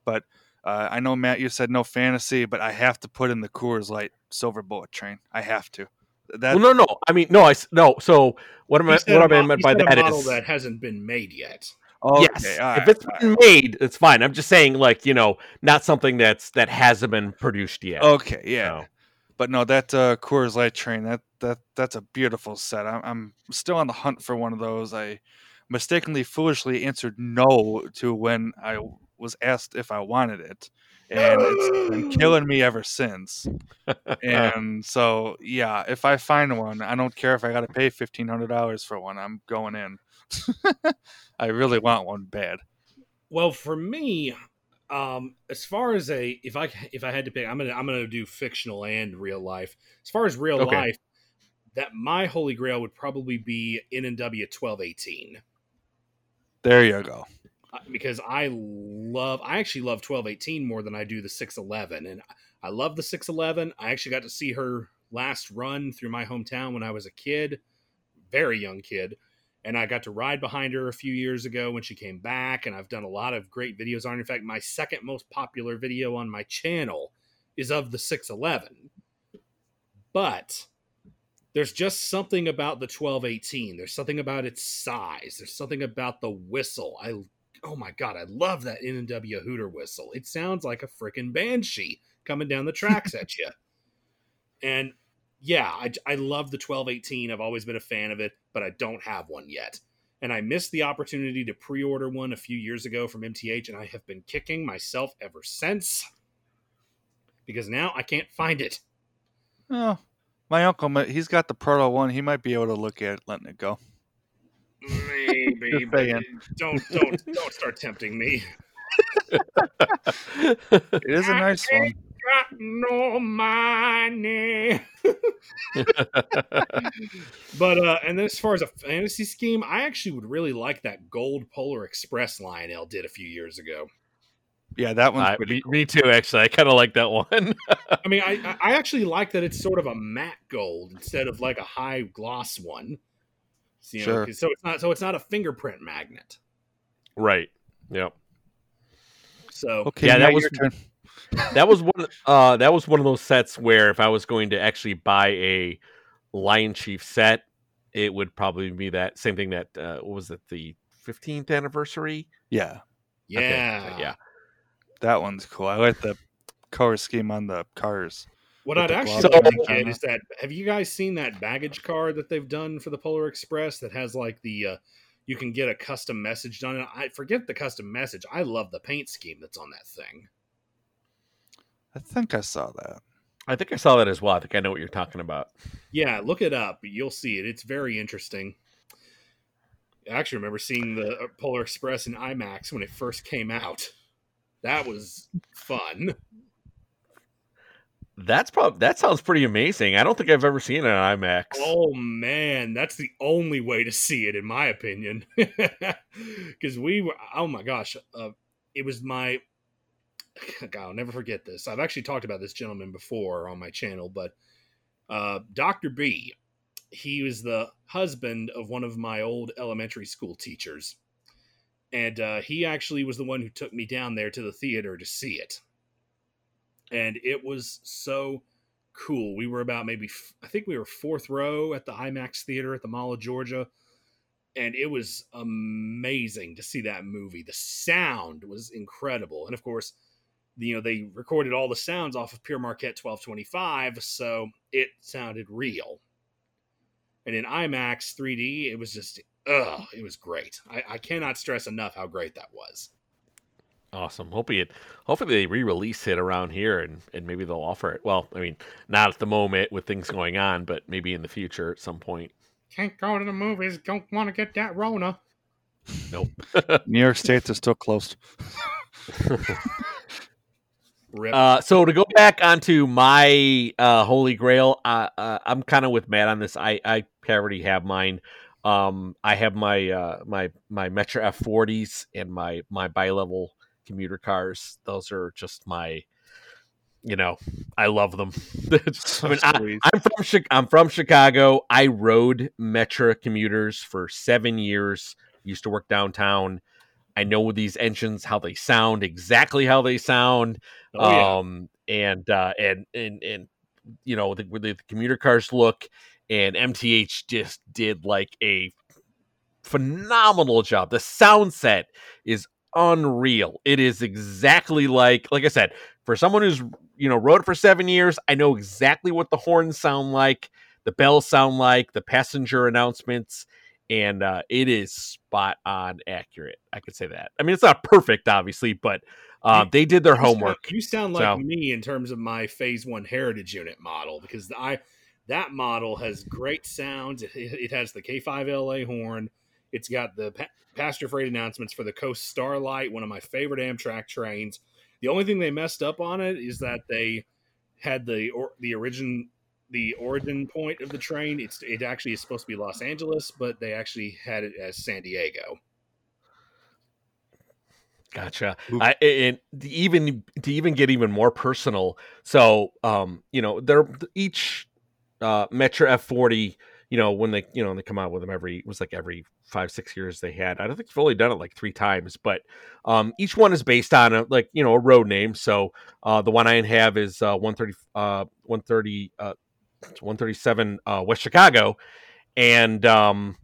S2: But Uh, I know Matt, you said no fantasy, but I have to put in the Coors Light Silver Bullet Train. I have to. That
S1: well, no, no. I mean, no. I no. So what am I? What
S3: a
S1: I
S3: mo-
S1: meant by
S3: said a
S1: that
S3: model
S1: is
S3: that hasn't been made yet.
S2: okay,
S1: yes.
S2: all
S1: if
S2: right,
S1: it's
S2: all
S1: been made, it's fine. I'm just saying, like you know, not something that's that hasn't been produced yet.
S2: okay, yeah.
S1: So,
S2: But no, that uh, Coors Light train that that that's a beautiful set. I'm, I'm still on the hunt for one of those. I mistakenly, foolishly answered no to when I was asked if I wanted it, and it's been killing me ever since. And so, yeah, if I find one, I don't care if I got to pay fifteen hundred dollars for one. I'm going in. I really want one bad.
S3: Well, for me, um, as far as a if I if I had to pick, I'm gonna I'm gonna do fictional and real life. As far as real
S1: Okay.
S3: life, that my holy grail would probably be N&W twelve eighteen
S2: There you go.
S3: Because I love I actually love twelve eighteen more than I do the six eleven, and I love the six eleven. I actually got to see her last run through my hometown when I was a kid, very young kid. And I got to ride behind her a few years ago when she came back, and I've done a lot of great videos on her. In fact, my second most popular video on my channel is of the 611. But there's just something about the 1218. There's something about its size. There's something about the whistle. I oh my god, I love that N&W Hooter whistle. It sounds like a freaking banshee coming down the tracks at you. And yeah, I, I love the 1218. I've always been a fan of it, but I don't have one yet. And I missed the opportunity to pre order one a few years ago from MTH, and I have been kicking myself ever since because now I can't find it.
S2: Oh, my uncle, he's got the Proto one. He might be able to look at it, letting it go.
S3: Maybe, but don't don't don't start tempting me.
S2: It is a nice one.
S3: Got no money. but uh and then as far as a fantasy scheme, I actually would really like that gold Polar Express Lionel did a few years ago.
S2: Yeah, that one.
S1: I-
S2: pretty
S1: me, me too. Actually, I kind of like that one.
S3: I mean, I I actually like that it's sort of a matte gold instead of like a high gloss one. So, you know,
S2: Sure.
S3: 'cause- so it's not so it's not a fingerprint magnet.
S1: right. Yep.
S3: So
S2: Okay,
S1: Yeah, that was-
S2: turn.
S1: that was one. Uh, that was one of those sets where if I was going to actually buy a Lion Chief set, it would probably be that same thing. That uh, what was it? The 15th anniversary.
S2: Yeah,
S3: yeah,
S1: Okay, yeah.
S2: that one's cool. I like the color scheme on the cars.
S3: What I'd actually
S1: gloves
S3: like to get is that have you guys seen that baggage card that they've done for the Polar Express that has like the uh, you can get a custom message done. And I forget the custom message. I love the paint scheme that's on that thing.
S2: I think I saw that.
S1: I think I saw that as well. I think I know what you're talking about.
S3: Yeah, look it up. You'll see it. It's very interesting. I actually remember seeing the uh, Polar Express in IMAX when it first came out. That was fun.
S1: That's probably that sounds pretty amazing. I don't think I've ever seen it on IMAX.
S3: Oh man, that's the only way to see it, in my opinion. Because we were, oh my gosh, uh, it was my. God, I'll never forget this. I've actually talked about this gentleman before on my channel, but uh, Dr. B, he was the husband of one of my old elementary school teachers. And uh, he actually was the one who took me down there to the theater to see it. And it was so cool. We were about maybe, I think we were fourth row at the IMAX theater at the Mall of Georgia. And it was amazing to see that movie. The sound was incredible. And of course, you know, they recorded all the sounds off of Pere Marquette 1225, so it sounded real. And in IMAX 3D, it was just, ugh, it was great. I, I cannot stress enough how great that was.
S1: Awesome. Hopefully it hopefully they re-release it around here and, and maybe they'll offer it. Well, I mean, not at the moment with things going on, but maybe in the future at some point.
S3: Can't go to the movies, don't want to get that Rona.
S1: Nope.
S2: New York State is still closed.
S3: Rip.
S1: Uh, so to go back onto my uh, holy grail, uh, uh, I'm kind of with Matt on this. I I already have mine. Um, I have my uh, my my Metro F40s and my my bi-level commuter cars. Those are just my, you know, I love them. I mean, I, I'm from Chi- I'm from Chicago. I rode Metro commuters for seven years. Used to work downtown. I know these engines how they sound, exactly how they sound.
S3: Oh, yeah.
S1: um and uh and and and you know the, the, the commuter cars look and MTH just did like a phenomenal job. The sound set is unreal. It is exactly like like I said, for someone who's you know rode it for 7 years, I know exactly what the horns sound like, the bells sound like, the passenger announcements and uh it is spot on accurate. I could say that. I mean, it's not perfect obviously, but uh, they did their homework.
S3: You sound like
S1: So-
S3: me in terms of my Phase One Heritage Unit model because I that model has great sounds. It, it has the K5LA horn. It's got the pa- passenger freight announcements for the Coast Starlight, one of my favorite Amtrak trains. The only thing they messed up on it is that they had the or, the origin the origin point of the train. It's it actually is supposed to be Los Angeles, but they actually had it as San Diego.
S1: Gotcha. I, and to even to even get even more personal, so um, you know, they're each uh Metra F forty, you know, when they you know they come out with them every it was like every five six years they had. I don't think they've only done it like three times, but um, each one is based on a like you know a road name. So uh, the one I have is uh, one thirty uh one thirty uh one thirty seven uh West Chicago, and um,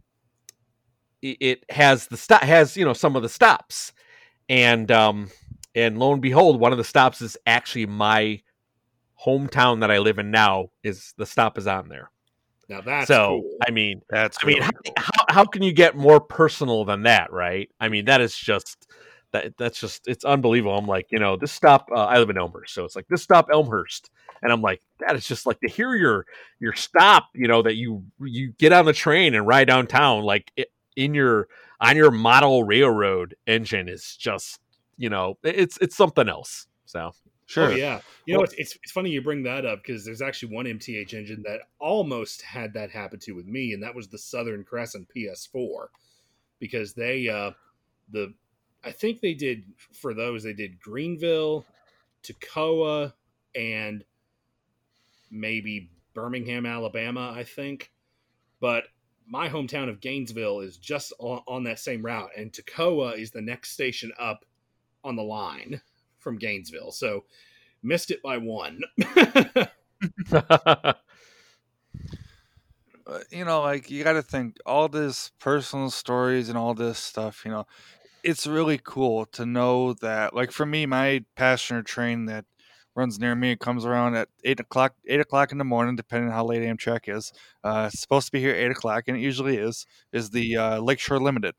S1: it, it has the stop has you know some of the stops and um and lo and behold one of the stops is actually my hometown that i live in now is the stop is on there
S3: Now that's
S1: so
S3: cool.
S1: i mean
S2: That's
S1: i mean
S2: really
S1: how, how, how can you get more personal than that right? I mean that is just that that's just it's unbelievable. I'm like you know this stop uh, i live in elmhurst so it's like this stop elmhurst and i'm like that is just like to hear your your stop you know that you you get on the train and ride downtown like in your on your model railroad engine is just you know it's it's something else so
S2: sure.
S3: Oh yeah, you know it's, it's it's funny you bring that up because there's actually one MTH engine that almost had that happen to with me, and that was the Southern Crescent PS4 because they uh the I think they did for those they did Greenville, Toccoa, and maybe Birmingham, Alabama, I think, but my hometown of Gainesville is just on, on that same route, and Toccoa is the next station up on the line from Gainesville. So missed it by one.
S2: you know, like you got to think all this personal stories and all this stuff. You know, it's really cool to know that. Like for me, my passenger train that runs near me comes around at eight o'clock, eight o'clock in the morning, depending on how late Amtrak is. Uh, it's supposed to be here at eight o'clock, and it usually is. Is the uh, Lakeshore Limited?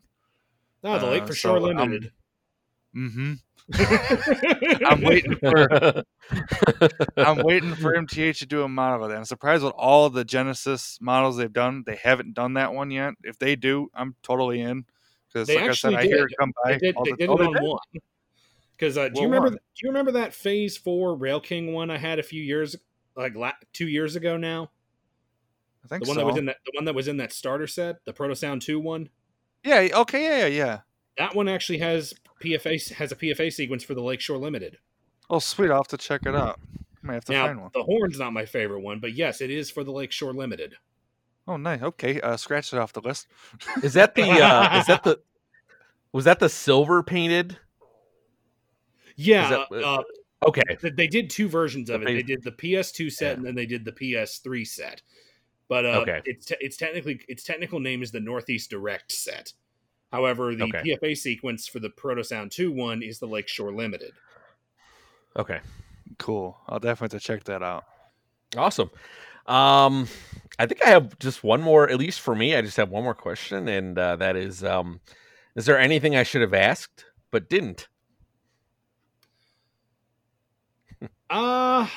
S3: No, the Lake
S2: Uh,
S3: for
S2: so
S3: Shore
S2: I'm-
S3: Limited.
S2: Mm-hmm. I'm waiting for I'm waiting for MTH to do a model of that. I'm surprised with all the Genesis models they've done, they haven't done that one yet. If they do, I'm totally in. Because like I said,
S3: actually
S2: I hear
S3: did.
S2: it come by.
S3: They did,
S2: all
S3: they
S2: the-
S3: did
S2: oh,
S3: it on
S2: did?
S3: one. Because uh, do you remember?
S2: one?
S3: Do you remember that Phase Four Rail King one I had a few years, like la- two years ago now?
S2: I think
S3: The one
S2: so.
S3: that was in that, the one that was in that starter set, the Proto Sound Two one.
S2: yeah. Okay. Yeah. Yeah. Yeah.
S3: That one actually has PFA has a PFA sequence for the Lakeshore Limited.
S2: Oh, sweet. I'll have to check it out. I Might have to find one.
S3: the horn's not my favorite one, but yes, it is for the Lakeshore Limited.
S2: Oh, nice. Okay. Uh, scratch it off the list.
S1: is that the uh is that the was that the silver painted
S3: Yeah,
S1: that-
S3: uh,
S1: okay
S3: they did two versions of
S1: The
S3: it. They did the PS2 set
S1: Yeah.
S3: and then they did the PS3 set. But uh,
S1: Okay.
S3: it's te- it's technically its technical name is the Northeast Direct set. However, the
S1: Okay.
S3: PFA sequence for the Proto Sound 2 one is the Lakeshore Limited.
S1: okay
S2: Cool. I'll definitely have to check that out.
S1: Awesome. Um, I think I have just one more, at least for me. I just have one more question, and uh, that is: um, Is there anything I should have asked but didn't?
S3: Uh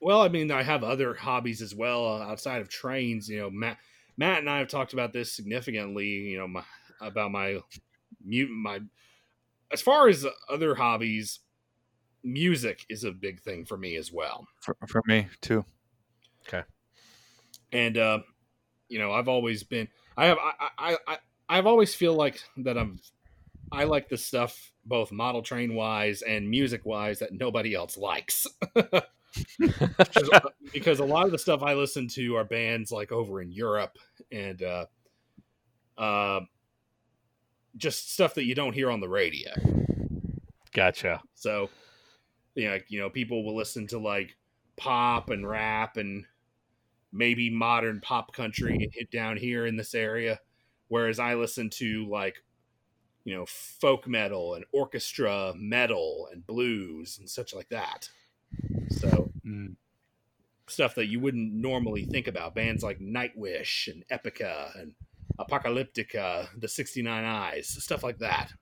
S3: well, I mean, I have other hobbies as well uh, outside of trains. You know, Matt, Matt and I have talked about this significantly. You know, my, about my mute my as far as other hobbies, music is a big thing for me as well.
S2: For, for me too. Okay.
S3: And uh, you know, I've always been I have I I, I I've always feel like that I'm I like the stuff both model train wise and music wise that nobody else likes. because, because a lot of the stuff I listen to are bands like over in Europe and uh uh just stuff that you don't hear on the radio.
S1: Gotcha.
S3: So, you know, you know, people will listen to like pop and rap and maybe modern pop country and hit down here in this area, whereas I listen to like, you know, folk metal and orchestra metal and blues and such like that. So
S2: Mm.
S3: Stuff that you wouldn't normally think about. Bands like Nightwish and Epica and Apocalyptica, the 69 Eyes, stuff like that.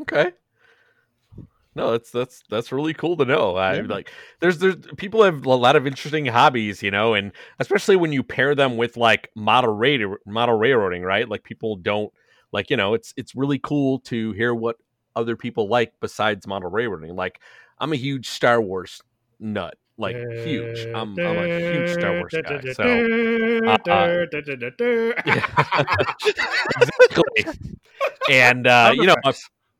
S1: Okay. No, that's that's that's really cool to know. I
S2: Yeah.
S1: like there's there's people have a lot of interesting hobbies, you know, and especially when you pair them with like model radar, model railroading, right? Like people don't like, you know, it's it's really cool to hear what other people like besides model railroading. Like I'm a huge Star Wars nut, like huge. I'm, I'm a huge Star Wars guy. So exactly. And uh, you know,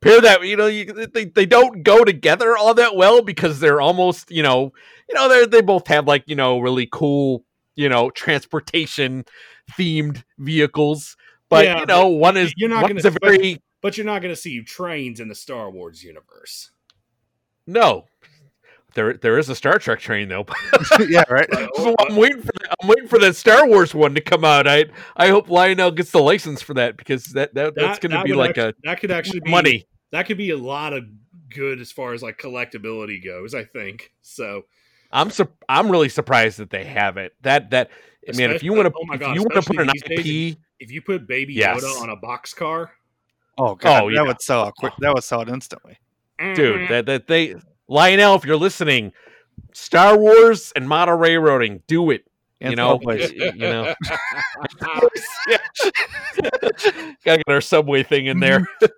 S1: pair that you know, you, they they don't go together all that well because they're almost you know, you know, they they both have like you know really cool you know transportation themed vehicles. But
S3: Yeah,
S1: you know, one is
S3: you're not gonna-
S1: a very
S3: But you're not going to see trains in the Star Wars universe.
S1: no. There, there is a Star Trek train though.
S2: yeah, right.
S1: So I'm waiting for that. I'm waiting for that Star Wars one to come out. I I hope Lionel gets the license for that because that, that that's going to
S3: that
S1: be like
S3: act-
S1: a
S3: that could actually be
S1: money.
S3: That could be a lot of good as far as like collectability goes. I think so.
S1: I'm sur- I'm really surprised that they have it. That that I mean, if you want to,
S3: oh my
S1: if
S3: God,
S1: you want to put an
S3: especially these
S1: IP,
S3: If you put Baby
S1: Yes.
S3: Yoda on a box car,
S2: Oh god,
S1: Oh,
S2: that
S1: yeah.
S2: would sell out quick. Oh. That would sell it instantly. Mm-hmm.
S1: dude, that that they Lionel, if you're listening, Star Wars and model railroading, do it.
S2: And
S1: you know, you know, gotta get our subway thing in there.
S3: but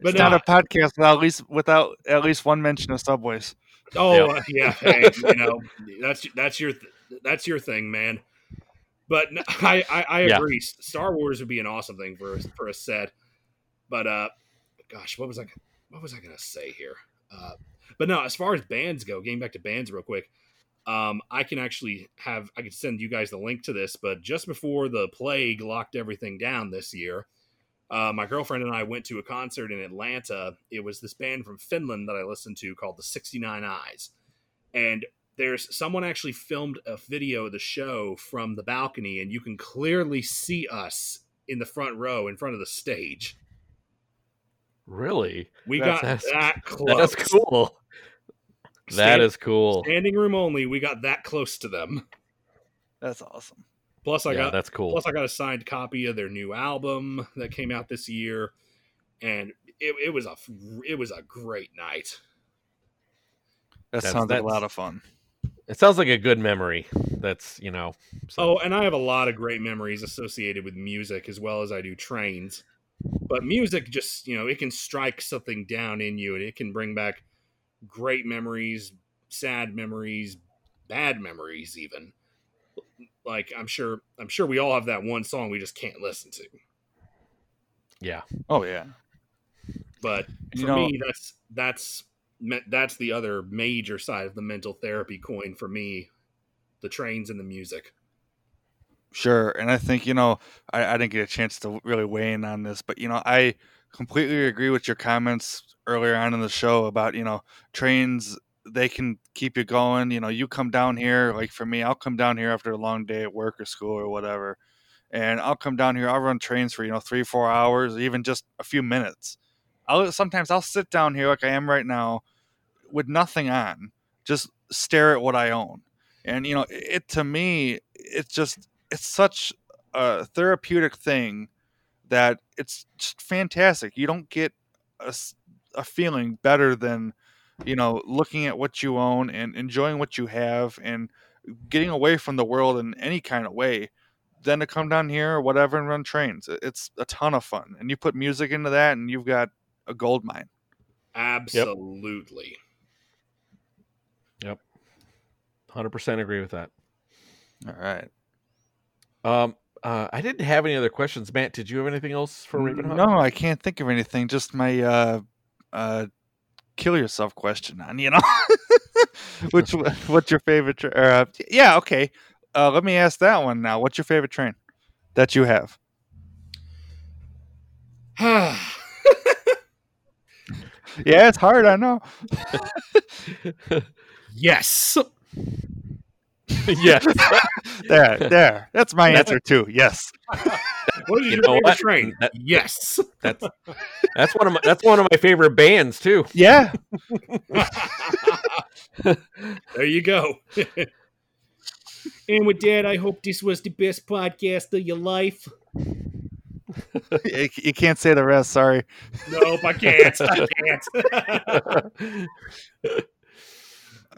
S2: it's not a podcast without at least without at least one mention of subways.
S3: Oh uh, yeah, hey, you know that's that's your th- that's your thing, man. But no, I I, I
S1: Yeah.
S3: agree. Star Wars would be an awesome thing for a, for a set. But uh, gosh, what was I what was I gonna say here? Uh, but no, as far as bands go, getting back to bands real quick, um, I can actually have I can send you guys the link to this. But just before the plague locked everything down this year, uh, my girlfriend and I went to a concert in Atlanta. It was this band from Finland that I listened to called the 69 Eyes. And there's someone actually filmed a video of the show from the balcony, and you can clearly see us in the front row in front of the stage.
S1: Really,
S3: We
S2: That's-
S3: got
S1: that's-
S3: that close.
S1: that's cool. That
S3: Stand-
S1: is cool.
S3: standing room only. We got that close to them.
S2: That's awesome.
S3: Plus, I
S1: yeah,
S3: got
S1: that's cool.
S3: Plus, I got a signed copy of their new album that came out this year, and it, it was a it was a great night.
S2: That
S1: That's-
S2: sounds like a lot of fun.
S1: It sounds like a good memory. That's you know. so-
S3: Oh, and I have a lot of great memories associated with music as well as I do trains. But music just, you know, it can strike something down in you and it can bring back great memories, sad memories, bad memories even. Like I'm sure I'm sure we all have that one song we just can't listen to.
S1: yeah.
S2: Oh yeah.
S3: But for
S2: You know-
S3: me that's that's that's the other major side of the mental therapy coin for me, the trains and the music.
S2: Sure, and I think you know I, I didn't get a chance to really weigh in on this, but you know I completely agree with your comments earlier on in the show about you know trains they can keep you going. You know you come down here like for me, I'll come down here after a long day at work or school or whatever, and I'll come down here. I'll run trains for you know three four hours, even just a few minutes. I'll sometimes I'll sit down here like I am right now with nothing on, just stare at what I own, and you know it to me it's just it's such a therapeutic thing that it's just fantastic. You don't get a feeling better than you know looking at what you own and enjoying what you have and getting away from the world in any kind of way than to come down here or whatever and run trains. It's a ton of fun, and you put music into that, and you've got a gold mine.
S3: Absolutely.
S1: yep Hundred percent agree with that.
S2: All right.
S1: Um, uh, I didn't have any other questions. Matt, did you have anything else for Raven?
S2: No, I can't think of anything. Just my uh, uh, kill yourself question on you know which what's your favorite tra- uh, yeah okay uh, let me ask that one now what's your favorite train that you have yeah it's hard i know
S3: yes
S1: yes.
S2: There, there. That's my answer too. Yes.
S3: What is
S1: You
S3: your
S1: know what?
S3: train?
S1: That-
S3: yes.
S1: That's that's one of my that's one of my favorite bands too.
S2: Yeah.
S3: there you go. and with that, I hope this was the best podcast of your life.
S2: you you can't say the rest. Sorry.
S3: Nope, I can't. I can't.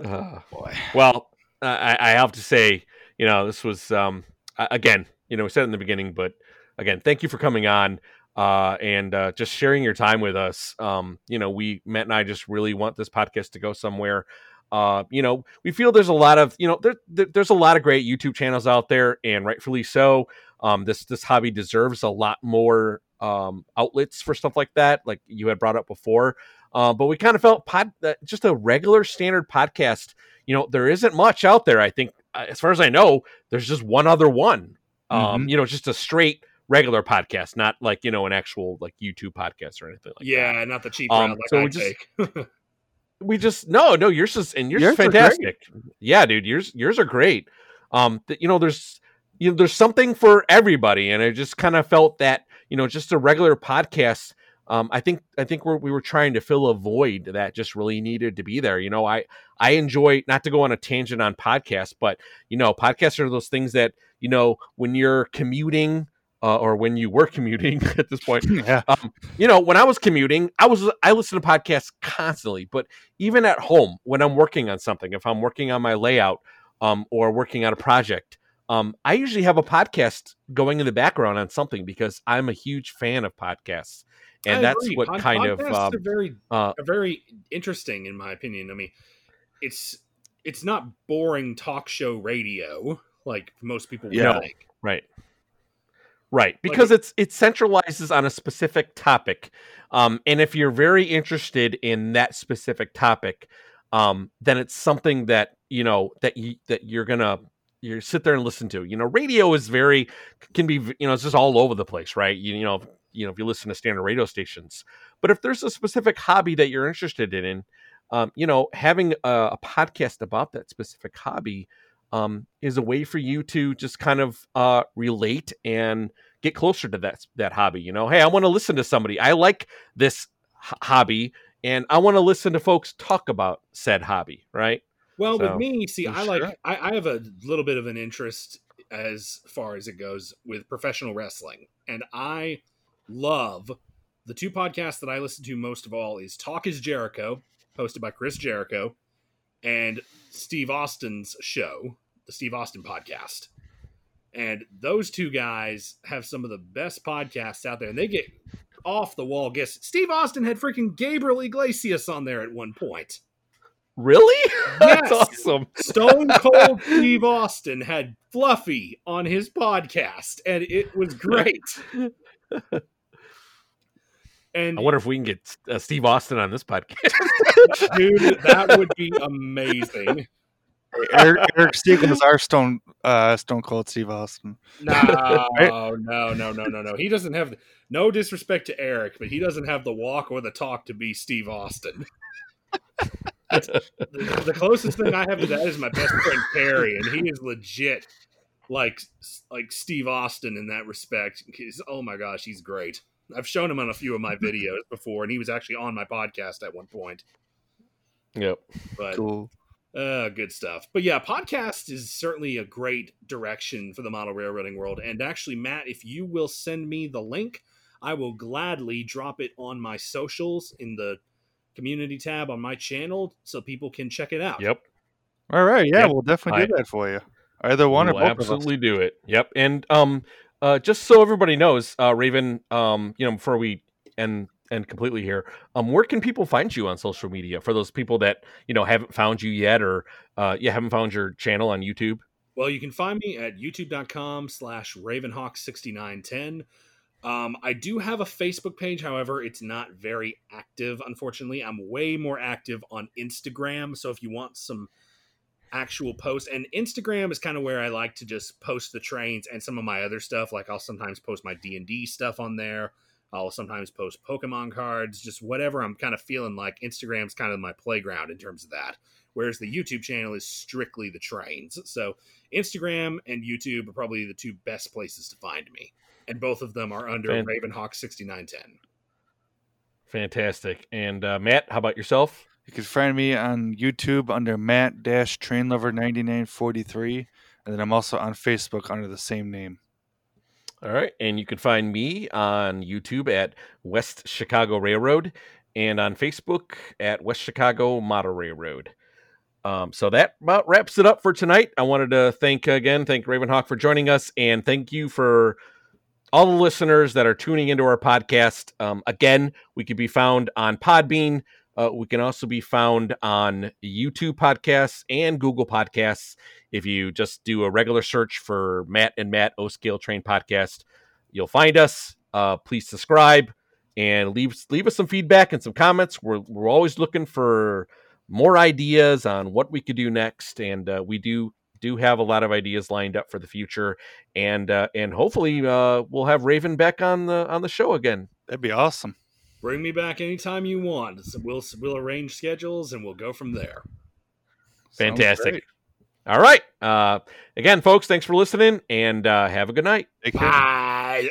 S1: Uh,
S2: Boy.
S1: well, I, I have to say, you know, this was um, again, you know, we said it in the beginning, but again, thank you for coming on uh, and uh, just sharing your time with us. Um, you know, we Matt and I just really want this podcast to go somewhere. Uh, you know, we feel there's a lot of, you know, there, there- there's a lot of great YouTube channels out there, and rightfully so. Um, this this hobby deserves a lot more um, outlets for stuff like that, like you had brought up before. Uh, but we kind of felt pod, that just a regular standard podcast. You know, there isn't much out there. I think, uh, as far as I know, there's just one other one. Um, You know, just a straight regular podcast, not like you know an actual like YouTube podcast or anything like that.
S3: yeah, not the cheap
S1: Um,
S3: route like
S1: so
S3: I
S1: we just- we just no no yours is and yours,
S2: Yours
S1: is fantastic yeah dude yours yours are great um th- you know there's you know there's something for everybody and i just kind of felt that you know just a regular podcast um i think i think we're, we were trying to fill a void that just really needed to be there you know i i enjoy not to go on a tangent on podcasts but you know podcasts are those things that you know when you're commuting uh, or when you were commuting at this point
S2: Yeah.
S1: um, you know, when I was commuting, I was I listen to podcasts constantly. But even at home, when I'm working on something, if I'm working on my layout um, or working on a project, um, I usually have a podcast going in the background on something because I'm a huge fan of podcasts, and
S3: I
S1: that's
S3: agree.
S1: what
S3: Pod-
S1: kind of um,
S3: very
S1: uh,
S3: very interesting in my opinion. I mean, it's it's not boring talk show radio like most people would
S2: Yeah.
S1: Right. Right, because it's it centralizes on a specific topic, um, and if you're very interested in that specific topic, um, then it's something that you know that you that you're gonna you sit there and listen to. You know, radio is very can be you know it's just all over the place, right? You, you know you know if you listen to standard radio stations, but if there's a specific hobby that you're interested in, um, you know, having a, a podcast about that specific hobby um, is a way for you to just kind of uh, relate and get closer to that that hobby. You know, hey, I want to listen to somebody. I like this h- hobby, and I want to listen to folks talk about said hobby. Right?
S3: Well,
S1: So,
S3: with me, see, I like
S2: sure.
S3: I, I have a little bit of an interest as far as it goes with professional wrestling, and I love the two podcasts that I listen to most of all is Talk is Jericho, hosted by Chris Jericho, and Steve Austin's show, the Steve Austin podcast. And those two guys have some of the best podcasts out there, and they get off the wall guests. Steve Austin had freaking Gabriel Iglesias on there at one point.
S1: Really? That's
S3: Yes.
S1: awesome.
S3: Stone Cold Steve Austin had Fluffy on his podcast, and it was great. And
S1: I wonder if we can get uh, Steve Austin on this podcast.
S3: dude, that would be amazing.
S2: Eric, Eric Stiegel is our Stone uh, Stone Cold Steve Austin.
S3: No, no, no, no, no, no. He doesn't have no disrespect to Eric, but he doesn't have the walk or the talk to be Steve Austin. the, the closest thing I have to that is my best friend Perry, and he is legit like like Steve Austin in that respect. He's, oh my gosh, he's great. I've shown him on a few of my videos before, and he was actually on my podcast at one point.
S1: yep.
S3: But
S2: Cool.
S3: uh, good stuff. But yeah, podcast is certainly a great direction for the model railroading world. And actually, Matt, if you will send me the link, I will gladly drop it on my socials in the community tab on my channel so people can check it out.
S1: Yep.
S2: All right. Yeah,
S1: Yep.
S2: we'll definitely do
S1: I-
S2: that for you. Either one or
S1: We'll
S2: both of us.
S1: absolutely do it. Yep. And um, uh, just so everybody knows, uh, Raven, um, you know, before we end end completely here, um, where can people find you on social media for those people that you know haven't found you yet, or uh, you haven't found your channel on YouTube?
S3: Well, you can find me at youtube.com slash ravenhawk6910. Um, I do have a Facebook page, however, it's not very active, unfortunately. I'm way more active on Instagram. So if you want some actual posts, and Instagram is kind of where I like to just post the trains and some of my other stuff. Like I'll sometimes post my D&D stuff on there. I'll sometimes post Pokemon cards, just whatever I'm kind of feeling like. Instagram's kind of my playground in terms of that. Whereas the YouTube channel is strictly the trains. So Instagram and YouTube are probably the two best places to find me. And both of them are under
S1: Fan-
S3: Ravenhawk 6910.
S1: Fantastic. And uh, Matt, how about yourself?
S2: You can find me on YouTube under Matt Dash Train Lover ninety nine forty three, and then I'm also on Facebook under the same name.
S1: All right. And you can find me on YouTube at West Chicago Railroad and on Facebook at West Chicago Model Railroad. Um, so that about wraps it up for tonight. I wanted to thank again, thank Ravenhawk for joining us, and thank you for all the listeners that are tuning into our podcast. Um, again, we could be found on Podbean. Uh, we can also be found on YouTube podcasts and Google podcasts. If you just do a regular search for Matt and Matt O Scale Train podcast, you'll find us. Uh, please subscribe and leave leave us some feedback and some comments. We're we're always looking for more ideas on what we could do next, and uh, we do do have a lot of ideas lined up for the future, and uh, and hopefully uh, we'll have Raven back on the on the show again.
S2: That'd be awesome.
S3: Bring me back anytime you want. So we'll we'll arrange schedules and we'll go from there.
S1: Fantastic. All right. Uh, again, folks, thanks for listening, and uh, have a good night.
S2: Take care.
S3: Bye.